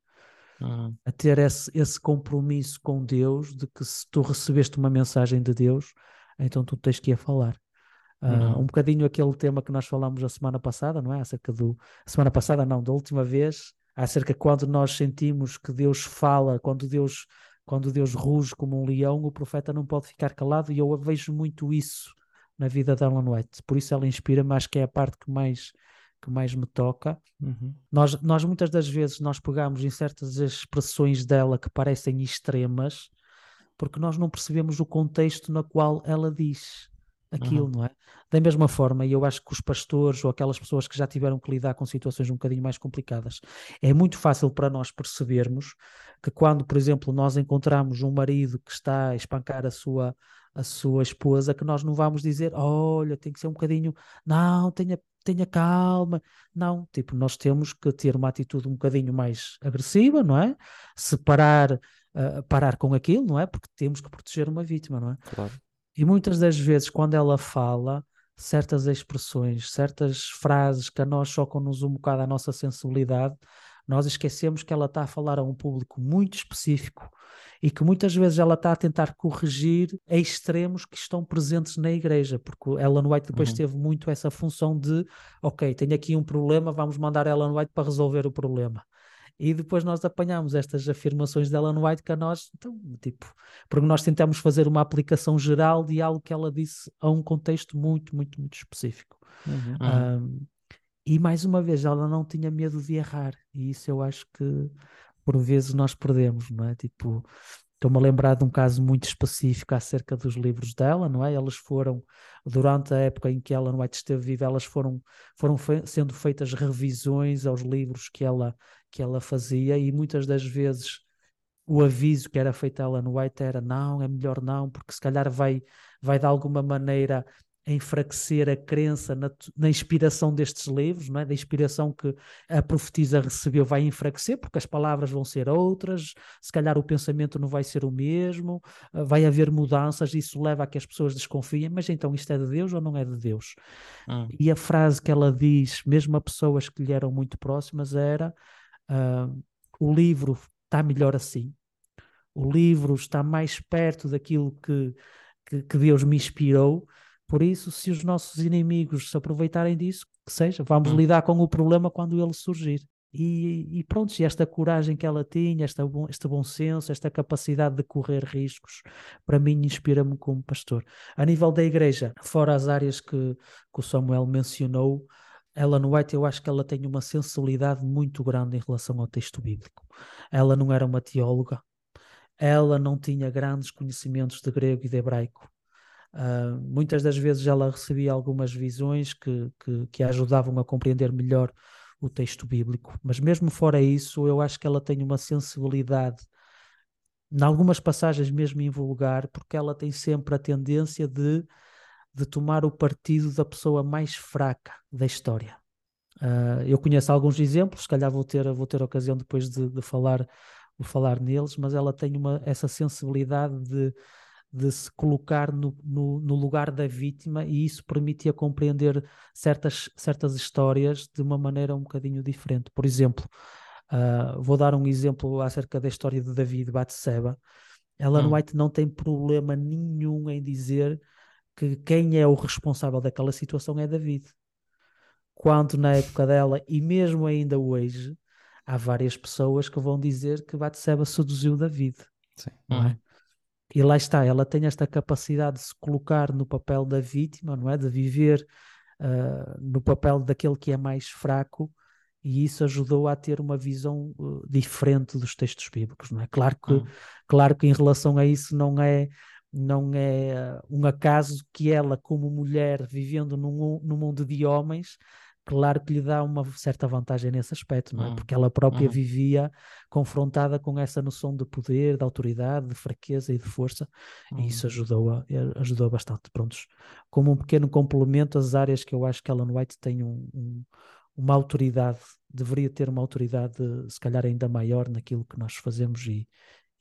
Uhum. A ter esse, esse compromisso com Deus de que se tu recebeste uma mensagem de Deus, então tu tens que ir a falar. Uh, um bocadinho aquele tema que nós falamos a semana passada, não é? Acerca do. Semana passada, não, da última vez, acerca quando nós sentimos que Deus fala, quando Deus, quando Deus ruge como um leão, o profeta não pode ficar calado, e eu vejo muito isso na vida da Ellen White. Por isso ela inspira-me, acho que é a parte que mais, que mais me toca. Uhum. Nós, nós muitas das vezes nós pegamos em certas expressões dela que parecem extremas, porque nós não percebemos o contexto na qual ela diz aquilo, uhum. não é? Da mesma forma, e eu acho que os pastores ou aquelas pessoas que já tiveram que lidar com situações um bocadinho mais complicadas, é muito fácil para nós percebermos que quando, por exemplo, nós encontramos um marido que está a espancar a sua a sua esposa, que nós não vamos dizer, olha, tem que ser um bocadinho, não, tenha, tenha calma. Não, tipo, nós temos que ter uma atitude um bocadinho mais agressiva, não é? Separar, uh, parar com aquilo, não é? Porque temos que proteger uma vítima, não é? Claro. E muitas das vezes, quando ela fala, certas expressões, certas frases que a nós chocam-nos um bocado a nossa sensibilidade, nós esquecemos que ela está a falar a um público muito específico e que muitas vezes ela está a tentar corrigir extremos que estão presentes na igreja, porque Ellen White depois uhum. teve muito essa função de, ok, tenho aqui um problema, vamos mandar Ellen White para resolver o problema. E depois nós apanhamos estas afirmações dela no White que a nós, então, tipo, porque nós tentamos fazer uma aplicação geral de algo que ela disse a um contexto muito, muito, muito específico. Uhum. Um, e mais uma vez, ela não tinha medo de errar, e isso eu acho que por vezes nós perdemos, não é? Tipo, estou-me a lembrar de um caso muito específico acerca dos livros dela, não é? Elas foram, durante a época em que ela White esteve viva, elas foram, foram fe sendo feitas revisões aos livros que ela, que ela fazia, e muitas das vezes o aviso que era feito a Ellen White era não, é melhor não, porque se calhar vai, vai de alguma maneira enfraquecer a crença na, na, inspiração destes livros, não é? da inspiração que a profetisa recebeu vai enfraquecer, porque as palavras vão ser outras, se calhar o pensamento não vai ser o mesmo, eh, vai haver mudanças, isso leva a que as pessoas desconfiem, mas então isto é de Deus ou não é de Deus? Hum. E a frase que ela diz, mesmo a pessoas que lhe eram muito próximas, era uh, o livro está melhor assim, o livro está mais perto daquilo que, que, que Deus me inspirou, por isso, se os nossos inimigos se aproveitarem disso, que seja, vamos hum. lidar com o problema quando ele surgir. E, e pronto, e esta coragem que ela tinha, esta bom, este bom senso, esta capacidade de correr riscos, para mim inspira-me como pastor. A nível da igreja, fora as áreas que, que o Samuel mencionou, Ellen White, eu acho que ela tem uma sensibilidade muito grande em relação ao texto bíblico. Ela não era uma teóloga, ela não tinha grandes conhecimentos de grego e de hebraico, Uh, muitas das vezes ela recebia algumas visões que, que, que, a ajudavam a compreender melhor o texto bíblico, mas mesmo fora isso, eu acho que ela tem uma sensibilidade, em algumas passagens mesmo invulgar, porque ela tem sempre a tendência de, de tomar o partido da pessoa mais fraca da história. Uh, eu conheço alguns exemplos, se calhar vou ter, vou ter ocasião depois de, de falar, de falar neles, mas ela tem uma, essa sensibilidade de de se colocar no, no, no, lugar da vítima e isso permitia compreender certas, certas histórias de uma maneira um bocadinho diferente. Por exemplo, uh, vou dar um exemplo acerca da história de David Batseba. Ellen hum. White não tem problema nenhum em dizer que quem é o responsável daquela situação é David. Quanto na época dela, e mesmo ainda hoje, há várias pessoas que vão dizer que Batseba seduziu David. Sim. Não é? Hum. E lá está, ela tem esta capacidade de se colocar no papel da vítima, não é? De viver uh, no papel daquele que é mais fraco, e isso ajudou a ter uma visão uh, diferente dos textos bíblicos, não é? Claro que, hum. claro que em relação a isso não é não é um acaso que ela, como mulher, vivendo num, num mundo de homens, claro que lhe dá uma certa vantagem nesse aspecto, não é? Hum, Porque ela própria uhum. vivia confrontada com essa noção de poder, de autoridade, de fraqueza e de força, uhum. e isso uhum. ajudou, a, ajudou bastante. Prontos, como um pequeno complemento às áreas que eu acho que Ellen White tem um, um, uma autoridade, deveria ter uma autoridade, se calhar ainda maior naquilo que nós fazemos e,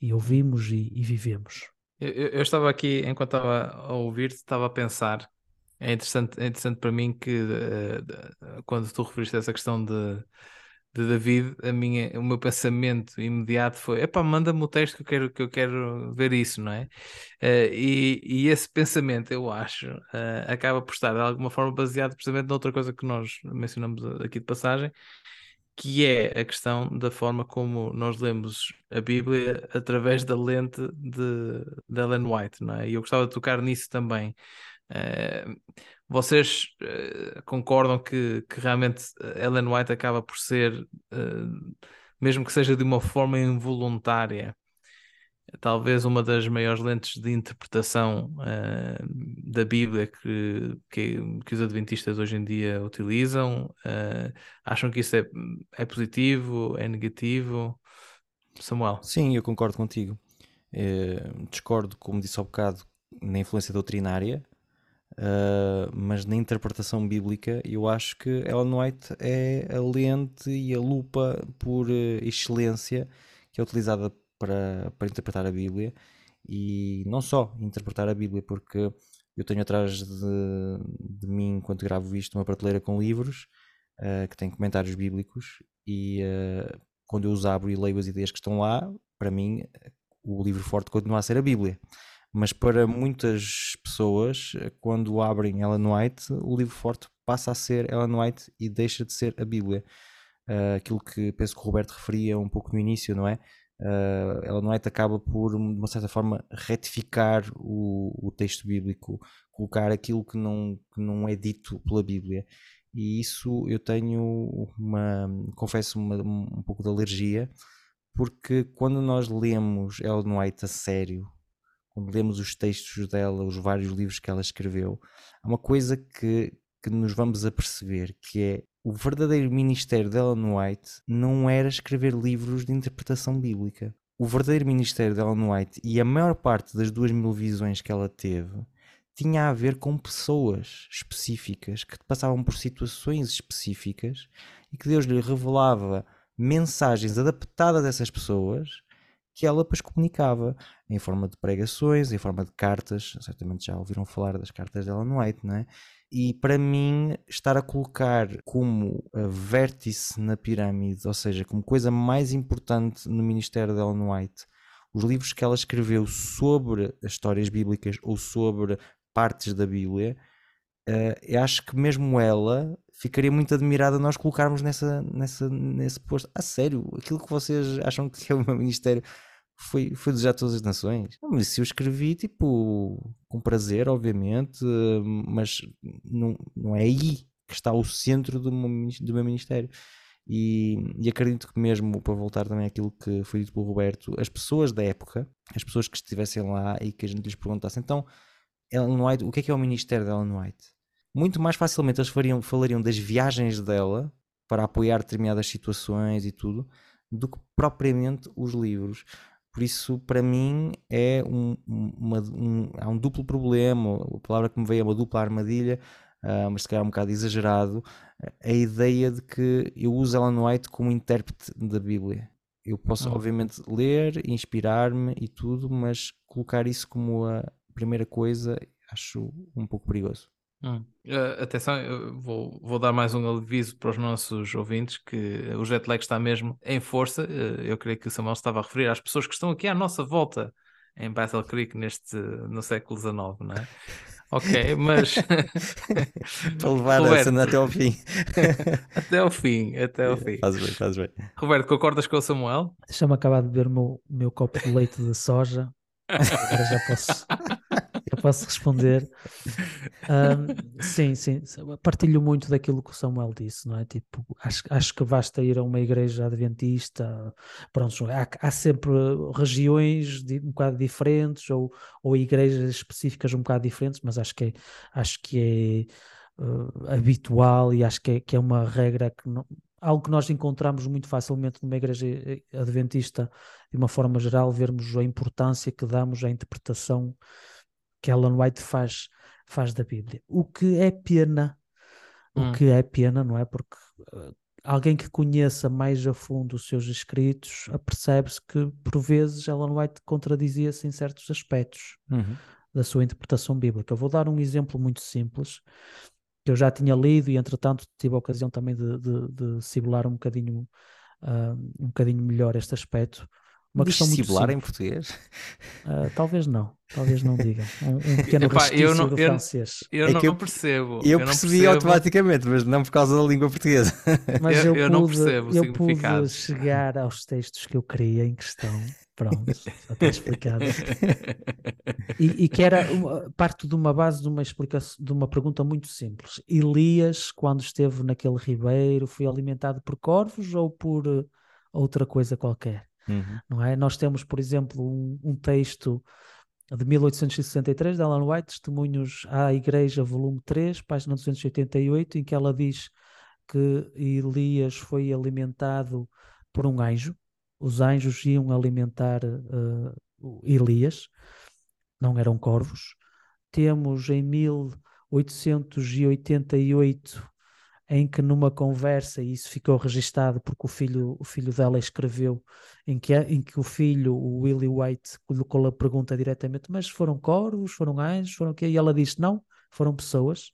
e ouvimos e, e vivemos. Eu, eu, estava aqui, enquanto estava a ouvir-te, estava a pensar é interessante, é interessante para mim que uh, quando tu referiste essa questão de, de David, a minha, o meu pensamento imediato foi: epá, manda-me o texto que eu quero, que eu quero ver isso, não é? Uh, e, e esse pensamento, eu acho, uh, acaba por estar de alguma forma baseado precisamente noutra coisa que nós mencionamos aqui de passagem, que é a questão da forma como nós lemos a Bíblia através da lente de, de Ellen White, não é? E eu gostava de tocar nisso também. Eh, vocês uh, concordam que, que, realmente Ellen White acaba por ser, uh, mesmo que seja de uma forma involuntária, talvez uma das maiores lentes de interpretação da Bíblia que, que, que, os adventistas hoje em dia utilizam? acham que isso é, é positivo? É negativo? Samuel? Sim, eu concordo contigo. discordo, como disse há bocado, na influência doutrinária Uh, mas na interpretação bíblica eu acho que Ellen White é a lente e a lupa por uh, excelência que é utilizada para, para interpretar a Bíblia e não só interpretar a Bíblia, porque eu tenho atrás de, de mim, enquanto gravo isto, uma prateleira com livros uh, que tem comentários bíblicos e quando eu os abro e leio as ideias que estão lá, para mim o livro forte continua a ser a Bíblia mas para muitas pessoas, quando abrem Ellen White, o livro forte passa a ser Ellen White e deixa de ser a Bíblia. uh, aquilo que penso que o Roberto referia um pouco no início, não é? Uh, Ellen White acaba por, de uma certa forma, retificar o, o texto bíblico, colocar aquilo que não, que não é dito pela Bíblia. E isso eu tenho uma, confesso, uma, um pouco de alergia, porque quando nós lemos Ellen White a sério, quando lemos os textos dela, os vários livros que ela escreveu, há uma coisa que, que nos vamos a perceber, que é o verdadeiro ministério de Ellen White não era escrever livros de interpretação bíblica. O verdadeiro ministério de Ellen White e a maior parte das duas mil visões que ela teve tinha a ver com pessoas específicas que passavam por situações específicas e que Deus lhe revelava mensagens adaptadas a essas pessoas que ela depois comunicava em forma de pregações, em forma de cartas. Certamente já ouviram falar das cartas dela no White, não é? E para mim, estar a colocar como vértice na pirâmide, ou seja, como coisa mais importante no ministério de Ellen White, os livros que ela escreveu sobre as histórias bíblicas ou sobre partes da Bíblia, uh, acho que mesmo ela ficaria muito admirada nós colocarmos nessa, nessa, nesse posto. A sério, aquilo que vocês acham que é o meu ministério foi, foi desejar todas as nações. Mas se eu escrevi, tipo, com prazer, obviamente, mas não, não é aí que está o centro do meu, do meu ministério. E, e, acredito que mesmo, para voltar também àquilo que foi dito pelo Roberto, as pessoas da época, as pessoas que estivessem lá e que a gente lhes perguntasse, então, Ellen White, o que é que é o ministério da Ellen White? Muito mais facilmente eles fariam, falariam das viagens dela para apoiar determinadas situações e tudo, do que propriamente os livros. Por isso, para mim, é um, uma, um, há um duplo problema. A palavra que me veio é uma dupla armadilha, uh, mas se calhar um bocado exagerado. A ideia de que eu uso Ellen White como intérprete da Bíblia. Eu posso, oh. obviamente, ler, inspirar-me e tudo, mas colocar isso como a primeira coisa acho um pouco perigoso. Hum. Uh, atenção, vou, vou dar mais um aviso para os nossos ouvintes que o jet lag está mesmo em força. Uh, eu creio que o Samuel estava a referir às pessoas que estão aqui à nossa volta em Battle Creek neste, no século XIX, não é? Ok, mas. para levar Roberto... a cena até ao fim. até ao fim, até ao fim. Faz bem, faz bem. Roberto, concordas com o Samuel? Deixa-me acabar de beber o meu, meu copo de leite de soja. Agora já posso eu posso responder. Um, sim, sim, partilho muito daquilo que o Samuel disse, não é? Tipo, acho, acho que basta ir a uma igreja adventista, pronto, há, há sempre regiões de, um bocado diferentes ou, ou igrejas específicas um bocado diferentes, mas acho que é, acho que é uh, habitual e acho que é, que é uma regra que não, algo que nós encontramos muito facilmente numa igreja eh, adventista, de uma forma geral, vermos a importância que damos à interpretação que Ellen White faz, faz da Bíblia. O que é pena, hum. o que é pena, não é? Porque uh, alguém que conheça mais a fundo os seus escritos apercebe-se que, por vezes, Ellen White contradizia-se em certos aspectos uhum. da sua interpretação bíblica. Eu vou dar um exemplo muito simples que eu já tinha lido e, entretanto, tive a ocasião também de, de, de simular um bocadinho, uh, um bocadinho melhor este aspecto. Uma Diz questão muito em português? Uh, talvez não, talvez não diga. Um, um pequeno Epá, eu não, do eu, francês. Eu, é não, eu percebo. Eu, eu percebi percebo. automaticamente, mas não por causa da língua portuguesa. Mas eu, pude, não percebo eu pude chegar aos textos que eu queria em questão. Pronto, já está explicado. E, e, que era uma, parte de uma base de uma explicação, de uma pergunta muito simples. Elias, quando esteve naquele ribeiro, foi alimentado por corvos ou por uh, outra coisa qualquer? Uhum. Não é? Nós temos, por exemplo, um, um texto de 1863 de Alan White, Testemunhos à Igreja, volume 3, página 288, em que ela diz que Elias foi alimentado por um anjo. Os anjos iam alimentar uh, Elias, não eram corvos. Temos em 1888 em que numa conversa, e isso ficou registado porque o filho, o filho dela escreveu, em que, em que o filho, o Willie White, colocou a pergunta diretamente, mas foram corvos, foram anjos, foram o quê? E ela disse, não, foram pessoas,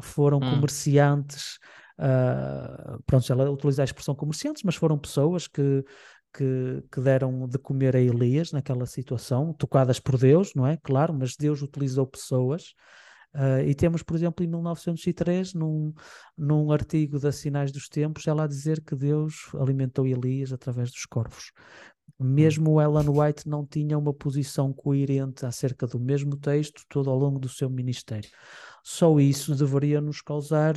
foram hum. comerciantes, uh, pronto, ela utiliza a expressão comerciantes, mas foram pessoas que, que, que, deram de comer a Elias naquela situação, tocadas por Deus, não é? Claro, mas Deus utilizou pessoas Uh, e temos, por exemplo, em 1903, num, num artigo das Sinais dos Tempos, ela a dizer que Deus alimentou Elias através dos corvos. Mesmo Ellen White não tinha uma posição coerente acerca do mesmo texto todo ao longo do seu ministério. Só isso deveria nos causar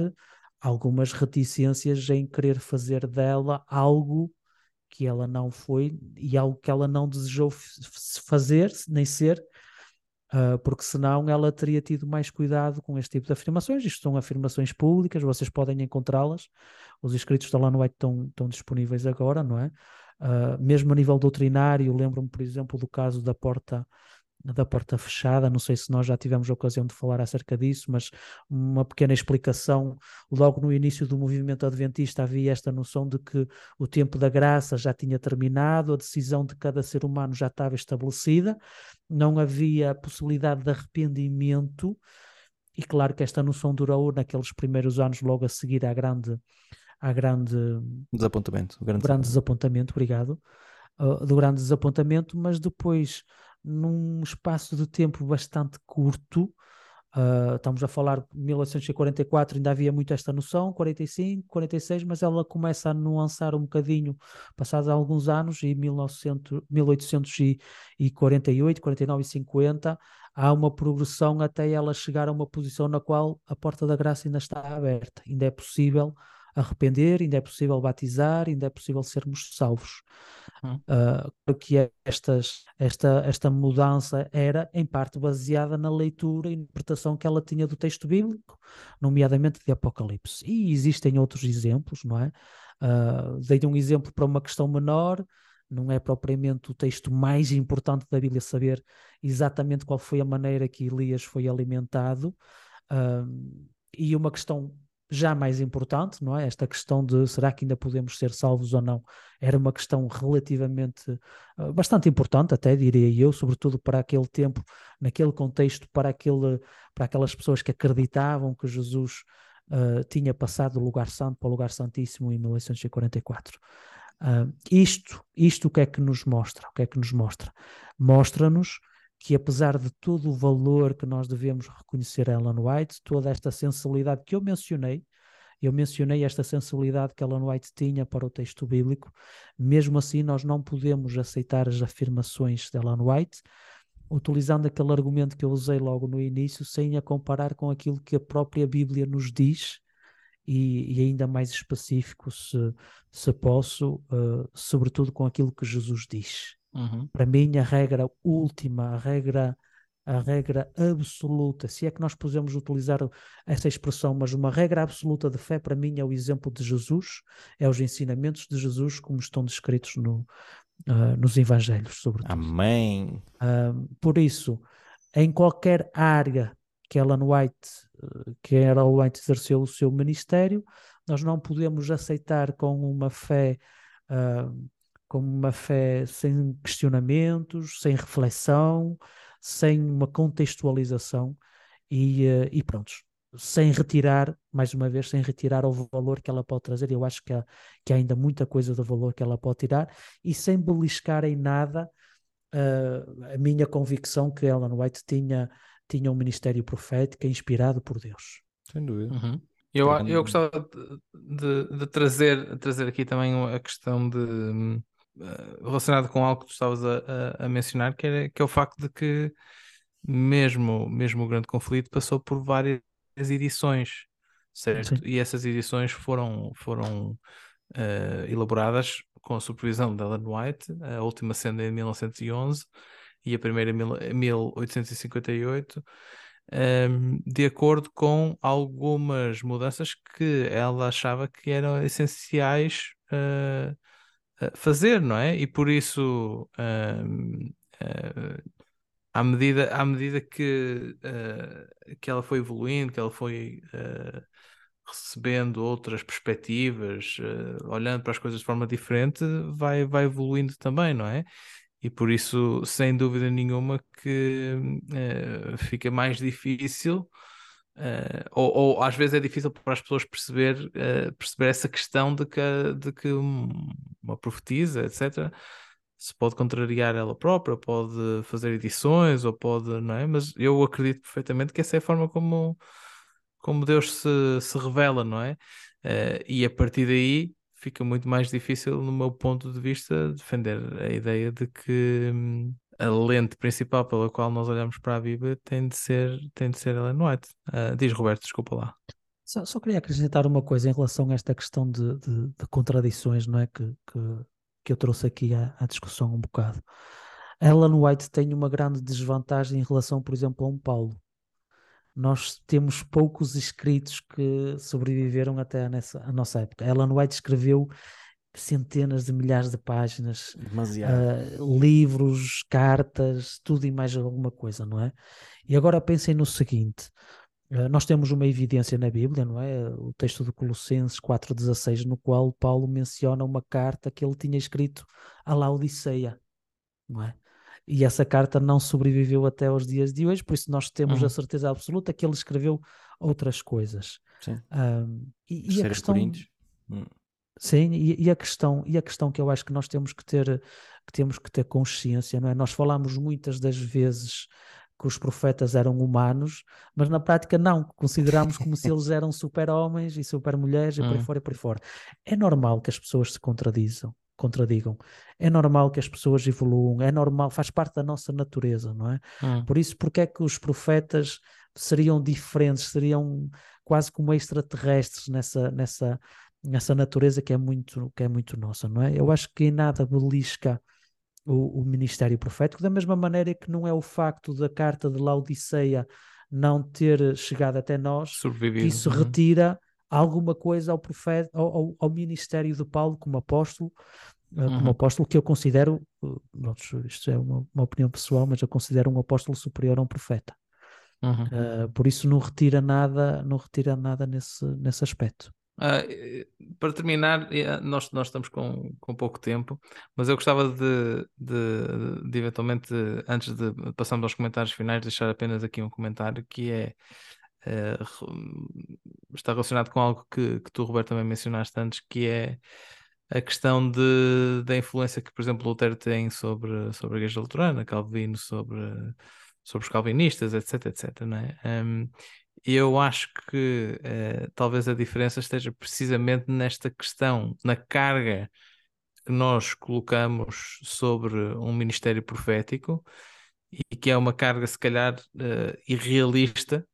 algumas reticências em querer fazer dela algo que ela não foi e algo que ela não desejou fazer nem ser, uh, porque senão ela teria tido mais cuidado com este tipo de afirmações. Isto são afirmações públicas, vocês podem encontrá-las. Os escritos da White estão, estão disponíveis agora, não é? Uh, mesmo a nível doutrinário, lembro-me, por exemplo, do caso da porta da porta fechada, não sei se nós já tivemos a ocasião de falar acerca disso, mas uma pequena explicação, logo no início do movimento adventista havia esta noção de que o tempo da graça já tinha terminado, a decisão de cada ser humano já estava estabelecida, não havia possibilidade de arrependimento, e claro que esta noção durou naqueles primeiros anos logo a seguir à grande à grande desapontamento, grande, grande desapontamento, obrigado, uh, do grande desapontamento, mas depois num espaço de tempo bastante curto. Uh, estamos a falar de 1844, ainda havia muito esta noção, 45, 46, mas ela começa a nuançar um bocadinho passados alguns anos, e 1900, 1848, 49 e 50, há uma progressão até ela chegar a uma posição na qual a porta da graça ainda está aberta, ainda é possível arrepender, ainda é possível batizar, ainda é possível sermos salvos. Uh, que estas, esta, esta mudança era, em parte, baseada na leitura e interpretação que ela tinha do texto bíblico, nomeadamente de Apocalipse. E existem outros exemplos, não é? Uh, dei um exemplo para uma questão menor, não é propriamente o texto mais importante da Bíblia saber exatamente qual foi a maneira que Elias foi alimentado. Uh, e uma questão já mais importante, não é? Esta questão de será que ainda podemos ser salvos ou não, era uma questão relativamente uh, bastante importante, até diria eu, sobretudo para aquele tempo, naquele contexto, para, aquele, para aquelas pessoas que acreditavam que Jesus uh, tinha passado do lugar santo para o lugar santíssimo em 1944. Uh, isto, isto o que é que nos mostra? O que é que nos mostra? Mostra-nos que apesar de todo o valor que nós devemos reconhecer a Ellen White, toda esta sensibilidade que eu mencionei, eu mencionei esta sensibilidade que Ellen White tinha para o texto bíblico, mesmo assim nós não podemos aceitar as afirmações de Ellen White, utilizando aquele argumento que eu usei logo no início, sem a comparar com aquilo que a própria Bíblia nos diz, e, e ainda mais específico, se, se posso, uh, sobretudo com aquilo que Jesus diz. Uhum. Para mim, a regra última, a regra, a regra absoluta, se é que nós podemos utilizar essa expressão, mas uma regra absoluta de fé, para mim, é o exemplo de Jesus, é os ensinamentos de Jesus como estão descritos no, uh, nos Evangelhos, sobretudo. Amém. Uh, por isso, em qualquer área que Ellen White, que Ellen White exerceu o seu ministério, nós não podemos aceitar com uma fé uh, como uma fé sem questionamentos, sem reflexão, sem uma contextualização e, uh, e pronto, sem retirar, mais uma vez, sem retirar o valor que ela pode trazer. Eu acho que há, que há ainda muita coisa de valor que ela pode tirar e sem beliscar em nada uh, a minha convicção que Ellen White tinha, tinha um ministério profético inspirado por Deus. Sem dúvida. Uhum. Eu, eu gostava de, de, de, trazer, trazer aqui também a questão de eh, relacionado com algo que tu estavas a, a, a mencionar, que, era, que é o facto de que mesmo, mesmo o grande conflito passou por várias edições, certo? Sim. E essas edições foram, foram uh, elaboradas com a supervisão de Ellen White, a última sendo em 1911 e a primeira em 1858, um, ehm, de acordo com algumas mudanças que ela achava que eram essenciais uh, fazer, não é? E por isso, uh, uh, à medida, à medida que, uh, que ela foi evoluindo, que ela foi recebendo outras perspectivas, olhando para as coisas de forma diferente, vai, vai evoluindo também, não é? E por isso, sem dúvida nenhuma, que fica mais difícil Uh, ou, ou, às vezes é difícil para as pessoas perceber, uh, perceber essa questão de que, de que uma profetisa, etc., se pode contrariar ela própria, pode fazer edições, ou pode, não é? Mas eu acredito perfeitamente que essa é a forma como, como Deus se, se revela, não é? Uh, e a partir daí fica muito mais difícil, no meu ponto de vista, defender a ideia de que hum, a lente principal pela qual nós olhamos para a Bíblia tem de ser, tem de ser Ellen White. Uh, diz Roberto, desculpa lá. Só, só, queria acrescentar uma coisa em relação a esta questão de, de, de contradições, não é? Que, que, que eu trouxe aqui à, à, discussão um bocado. Ellen White tem uma grande desvantagem em relação, por exemplo, a um Paulo. Nós temos poucos escritos que sobreviveram até nessa, a nossa época. Ellen White escreveu centenas de milhares de páginas, uh, livros, cartas, tudo e mais alguma coisa, não é? E agora pensem no seguinte: uh, nós temos uma evidência na Bíblia, não é? O texto de Colossenses 4,16, no qual Paulo menciona uma carta que ele tinha escrito à Laodiceia, não é? E essa carta não sobreviveu até aos dias de hoje, por isso nós temos uhum. a certeza absoluta que ele escreveu outras coisas. Sim. Um, e, e a questão. Coríntios. Hum. Sim, e, e, a questão, e a questão que eu acho que nós temos que ter, que temos que ter consciência, não é? Nós falamos muitas das vezes que os profetas eram humanos, mas na prática não, consideramos como se eles eram super-homens e super-mulheres e por aí hum. fora e por aí fora. É normal que as pessoas se contradizam, contradigam. É normal que as pessoas evoluam, é normal, faz parte da nossa natureza, não é? Hum. Por isso, porque é que os profetas seriam diferentes, seriam quase como extraterrestres nessa, nessa, essa natureza que é muito que é muito nossa, não é? Eu acho que em nada belisca o, o ministério profético, da mesma maneira que não é o facto da carta de Laodiceia não ter chegado até nós que isso uhum. retira alguma coisa ao profeta ao, ao, ministério de Paulo como apóstolo eh, como uhum. apóstolo que eu considero eh, isto é uma, uma, opinião pessoal mas eu considero um apóstolo superior a um profeta uhum. uh, por isso não retira nada não retira nada nesse nesse aspecto Uh, para terminar, nós, nós estamos com, com pouco tempo, mas eu gostava de, de, de, eventualmente, antes de passarmos aos comentários finais, deixar apenas aqui um comentário que é uh, está relacionado com algo que, que tu, Roberto, também mencionaste antes, que é a questão de, da influência que, por exemplo, Lutero tem sobre, sobre a Igreja Luterana, Calvino sobre, sobre os calvinistas, etc, etc, não é? Um, eu acho que uh, talvez a diferença esteja precisamente nesta questão, na carga que nós colocamos sobre um ministério profético e que é uma carga, se calhar, uh, irrealista,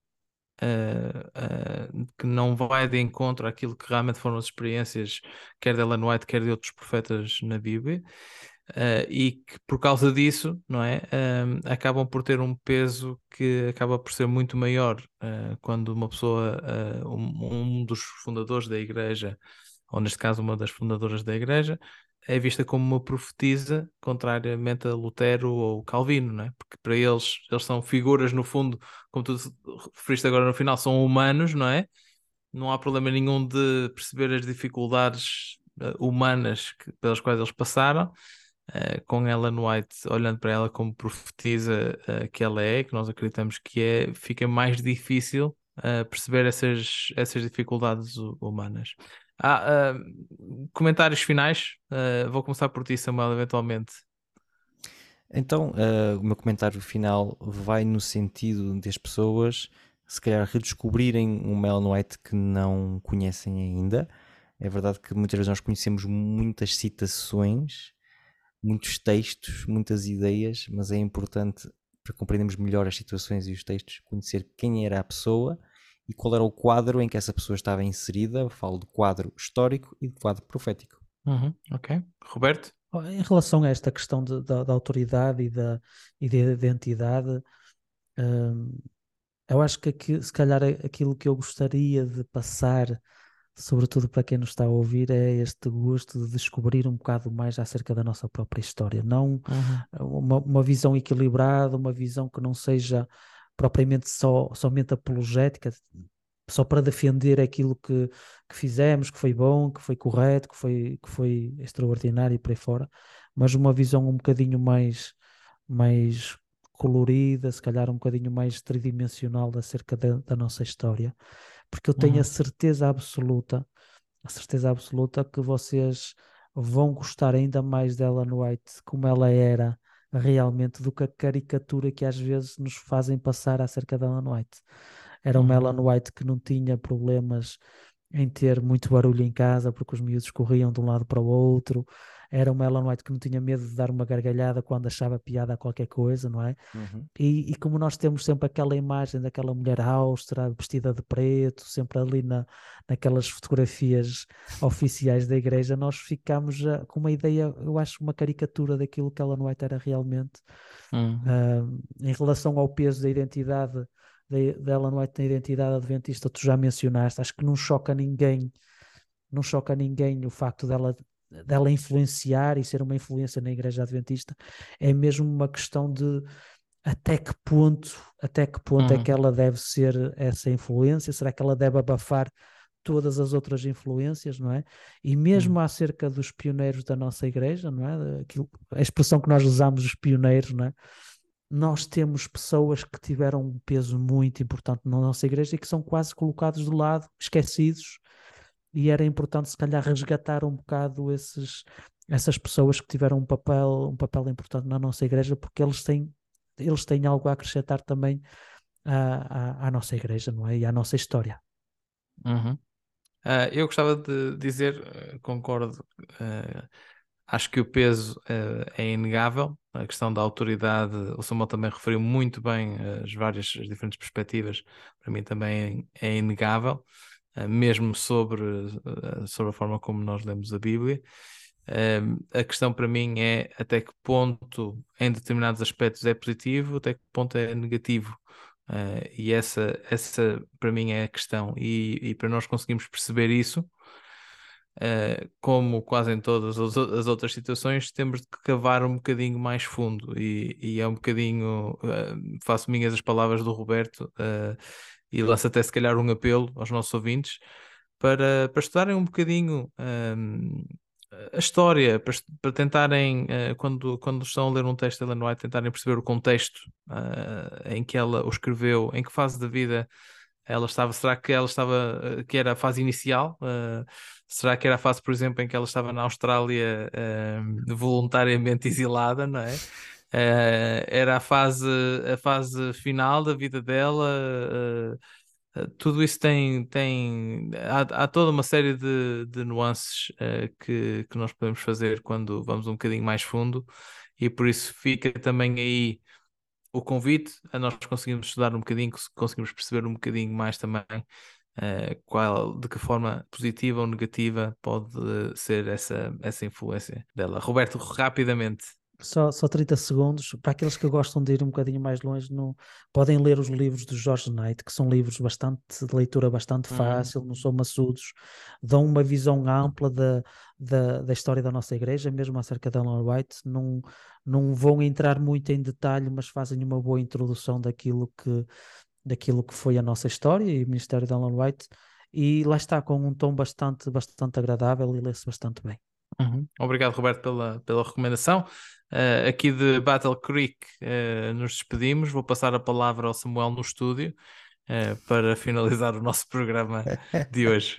uh, que não vai de encontro àquilo que realmente foram as experiências, quer de Ellen White, quer de outros profetas na Bíblia. Uh, e que por causa disso, não é, uh, acabam por ter um peso que acaba por ser muito maior uh, quando uma pessoa, um, um, dos fundadores da igreja, ou neste caso uma das fundadoras da igreja, é vista como uma profetisa, contrariamente a Lutero ou Calvino, não é? porque para eles, eles são figuras no fundo, como tu referiste agora no final, são humanos, não é? Não há problema nenhum de perceber as dificuldades humanas que, pelas quais eles passaram, uh, com Ellen White, olhando para ela como profetisa uh, que ela é, que nós acreditamos que é, fica mais difícil uh, perceber essas, essas dificuldades humanas. Ah, comentários finais, vou começar por ti, Samuel, eventualmente. Então, o meu comentário final vai no sentido das pessoas se calhar redescobrirem uma Ellen White que não conhecem ainda. É verdade que muitas vezes nós conhecemos muitas citações muitos textos, muitas ideias, mas é importante para compreendermos melhor as situações e os textos, conhecer quem era a pessoa e qual era o quadro em que essa pessoa estava inserida. falo de quadro histórico e de quadro profético. Uhum, ok. Roberto? Em relação a esta questão de, da, da, autoridade e da, e da identidade, hum, eu acho que aqui, se calhar aquilo que eu gostaria de passar sobretudo para quem nos está a ouvir, é este gosto de descobrir um bocado mais acerca da nossa própria história. Não uhum. uma, uma, visão equilibrada, uma visão que não seja propriamente só, somente apologética, só para defender aquilo que, que fizemos, que foi bom, que foi correto, que foi, que foi extraordinário e por aí fora, mas uma visão um bocadinho mais, mais colorida, se calhar um bocadinho mais tridimensional acerca da, da nossa história porque eu tenho uhum. a certeza absoluta, a certeza absoluta que vocês vão gostar ainda mais da Ellen White como ela era realmente do que a caricatura que às vezes nos fazem passar acerca da Ellen White. Era uma Uhum. Ellen White que não tinha problemas em ter muito barulho em casa porque os miúdos corriam de um lado para o outro. Era uma Ellen White que não tinha medo de dar uma gargalhada quando achava piada a qualquer coisa, não é? Uhum. E, e como nós temos sempre aquela imagem daquela mulher austera, vestida de preto, sempre ali na, naquelas fotografias oficiais da igreja, nós ficamos já com uma ideia, eu acho, uma caricatura daquilo que Ellen White era realmente. Uhum. Ah, em relação ao peso da identidade da, da Ellen White na identidade adventista, tu já mencionaste, acho que não choca ninguém, não choca ninguém o facto dela dela influenciar e ser uma influência na igreja adventista, é mesmo uma questão de até que ponto, até que ponto é Uhum. que ela deve ser essa influência? Será que ela deve abafar todas as outras influências, não é? E mesmo acerca dos pioneiros da nossa igreja, não é? Aquilo, a expressão que nós usamos, os pioneiros, não é? Nós temos pessoas que tiveram um peso muito importante na nossa igreja e que são quase colocados de lado, esquecidos, e era importante se calhar resgatar um bocado esses, essas pessoas que tiveram um papel, um papel importante na nossa igreja, porque eles têm, eles têm algo a acrescentar também à, à, à nossa igreja, não é? E à nossa história. Uhum. Ah, eu gostava de dizer, eh, concordo, eh, acho que o peso eh, é inegável, a questão da autoridade, o Samuel também referiu muito bem as várias, as diferentes perspectivas, para mim também é inegável, mesmo sobre, eh, sobre a forma como nós lemos a Bíblia. Ehm, a questão para mim é até que ponto, em determinados aspectos, é positivo, até que ponto é negativo. Uh, e essa, essa para mim é a questão, e, e para nós conseguirmos perceber isso, como quase em todas as, outras situações, temos de cavar um bocadinho mais fundo, e, e é um bocadinho, faço minhas as palavras do Roberto, e lanço até se calhar um apelo aos nossos ouvintes para, para estudarem um bocadinho. um, a história, para, para tentarem, eh, quando, quando estão a ler um texto de Ellen White, tentarem perceber o contexto eh, em que ela o escreveu, em que fase da vida ela estava. Será que ela estava, eh, que era a fase inicial? Eh, será que era a fase, por exemplo, em que ela estava na Austrália eh, voluntariamente exilada, não é? Eh, era a fase, a fase final da vida dela. Uh, tudo isso tem, tem há, há toda uma série de, de nuances uh, que, que nós podemos fazer quando vamos um bocadinho mais fundo, e por isso fica também aí o convite a nós conseguirmos estudar um bocadinho, cons- conseguimos perceber um bocadinho mais também uh, qual, de que forma positiva ou negativa pode ser essa, essa influência dela. Roberto, rapidamente. Só, só 30 segundos. Para aqueles que gostam de ir um bocadinho mais longe, não, podem ler os livros de Jorge Knight, que são livros bastante de leitura bastante Uhum. fácil, não são maçudos, dão uma visão ampla da, da, da história da nossa igreja, mesmo acerca da Ellen White. Não, não vão entrar muito em detalhe, mas fazem uma boa introdução daquilo que, daquilo que foi a nossa história e o ministério da Ellen White. E lá está, com um tom bastante, bastante agradável e lê-se bastante bem. Uhum. Obrigado, Roberto, pela, pela recomendação. Uh, aqui de Battle Creek uh, nos despedimos. Vou passar a palavra ao Samuel no estúdio uh, para finalizar o nosso programa de hoje.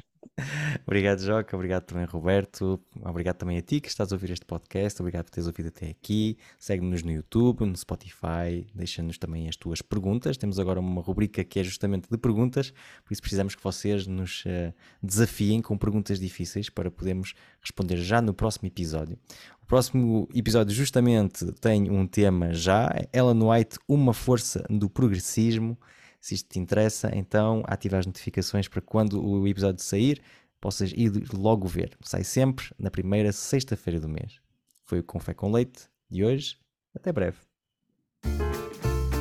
Obrigado, Joca. Obrigado também, Roberto. Obrigado também a ti que estás a ouvir este podcast. Obrigado por teres ouvido até aqui. Segue-nos no YouTube, no Spotify. Deixa-nos também as tuas perguntas. Temos agora uma rubrica que é justamente de perguntas, por isso precisamos que vocês nos uh, desafiem com perguntas difíceis para podermos responder já no próximo episódio. O próximo episódio justamente tem um tema já, Ellen White, uma força do progressismo. Se isto te interessa, então ativa as notificações para quando o episódio sair, possas ir logo ver. Sai sempre na primeira sexta-feira do mês. Foi o Confé com Leite de hoje. Até breve.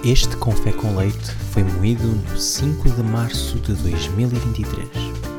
Este Confé com Leite foi moído no 5 de março de 2023.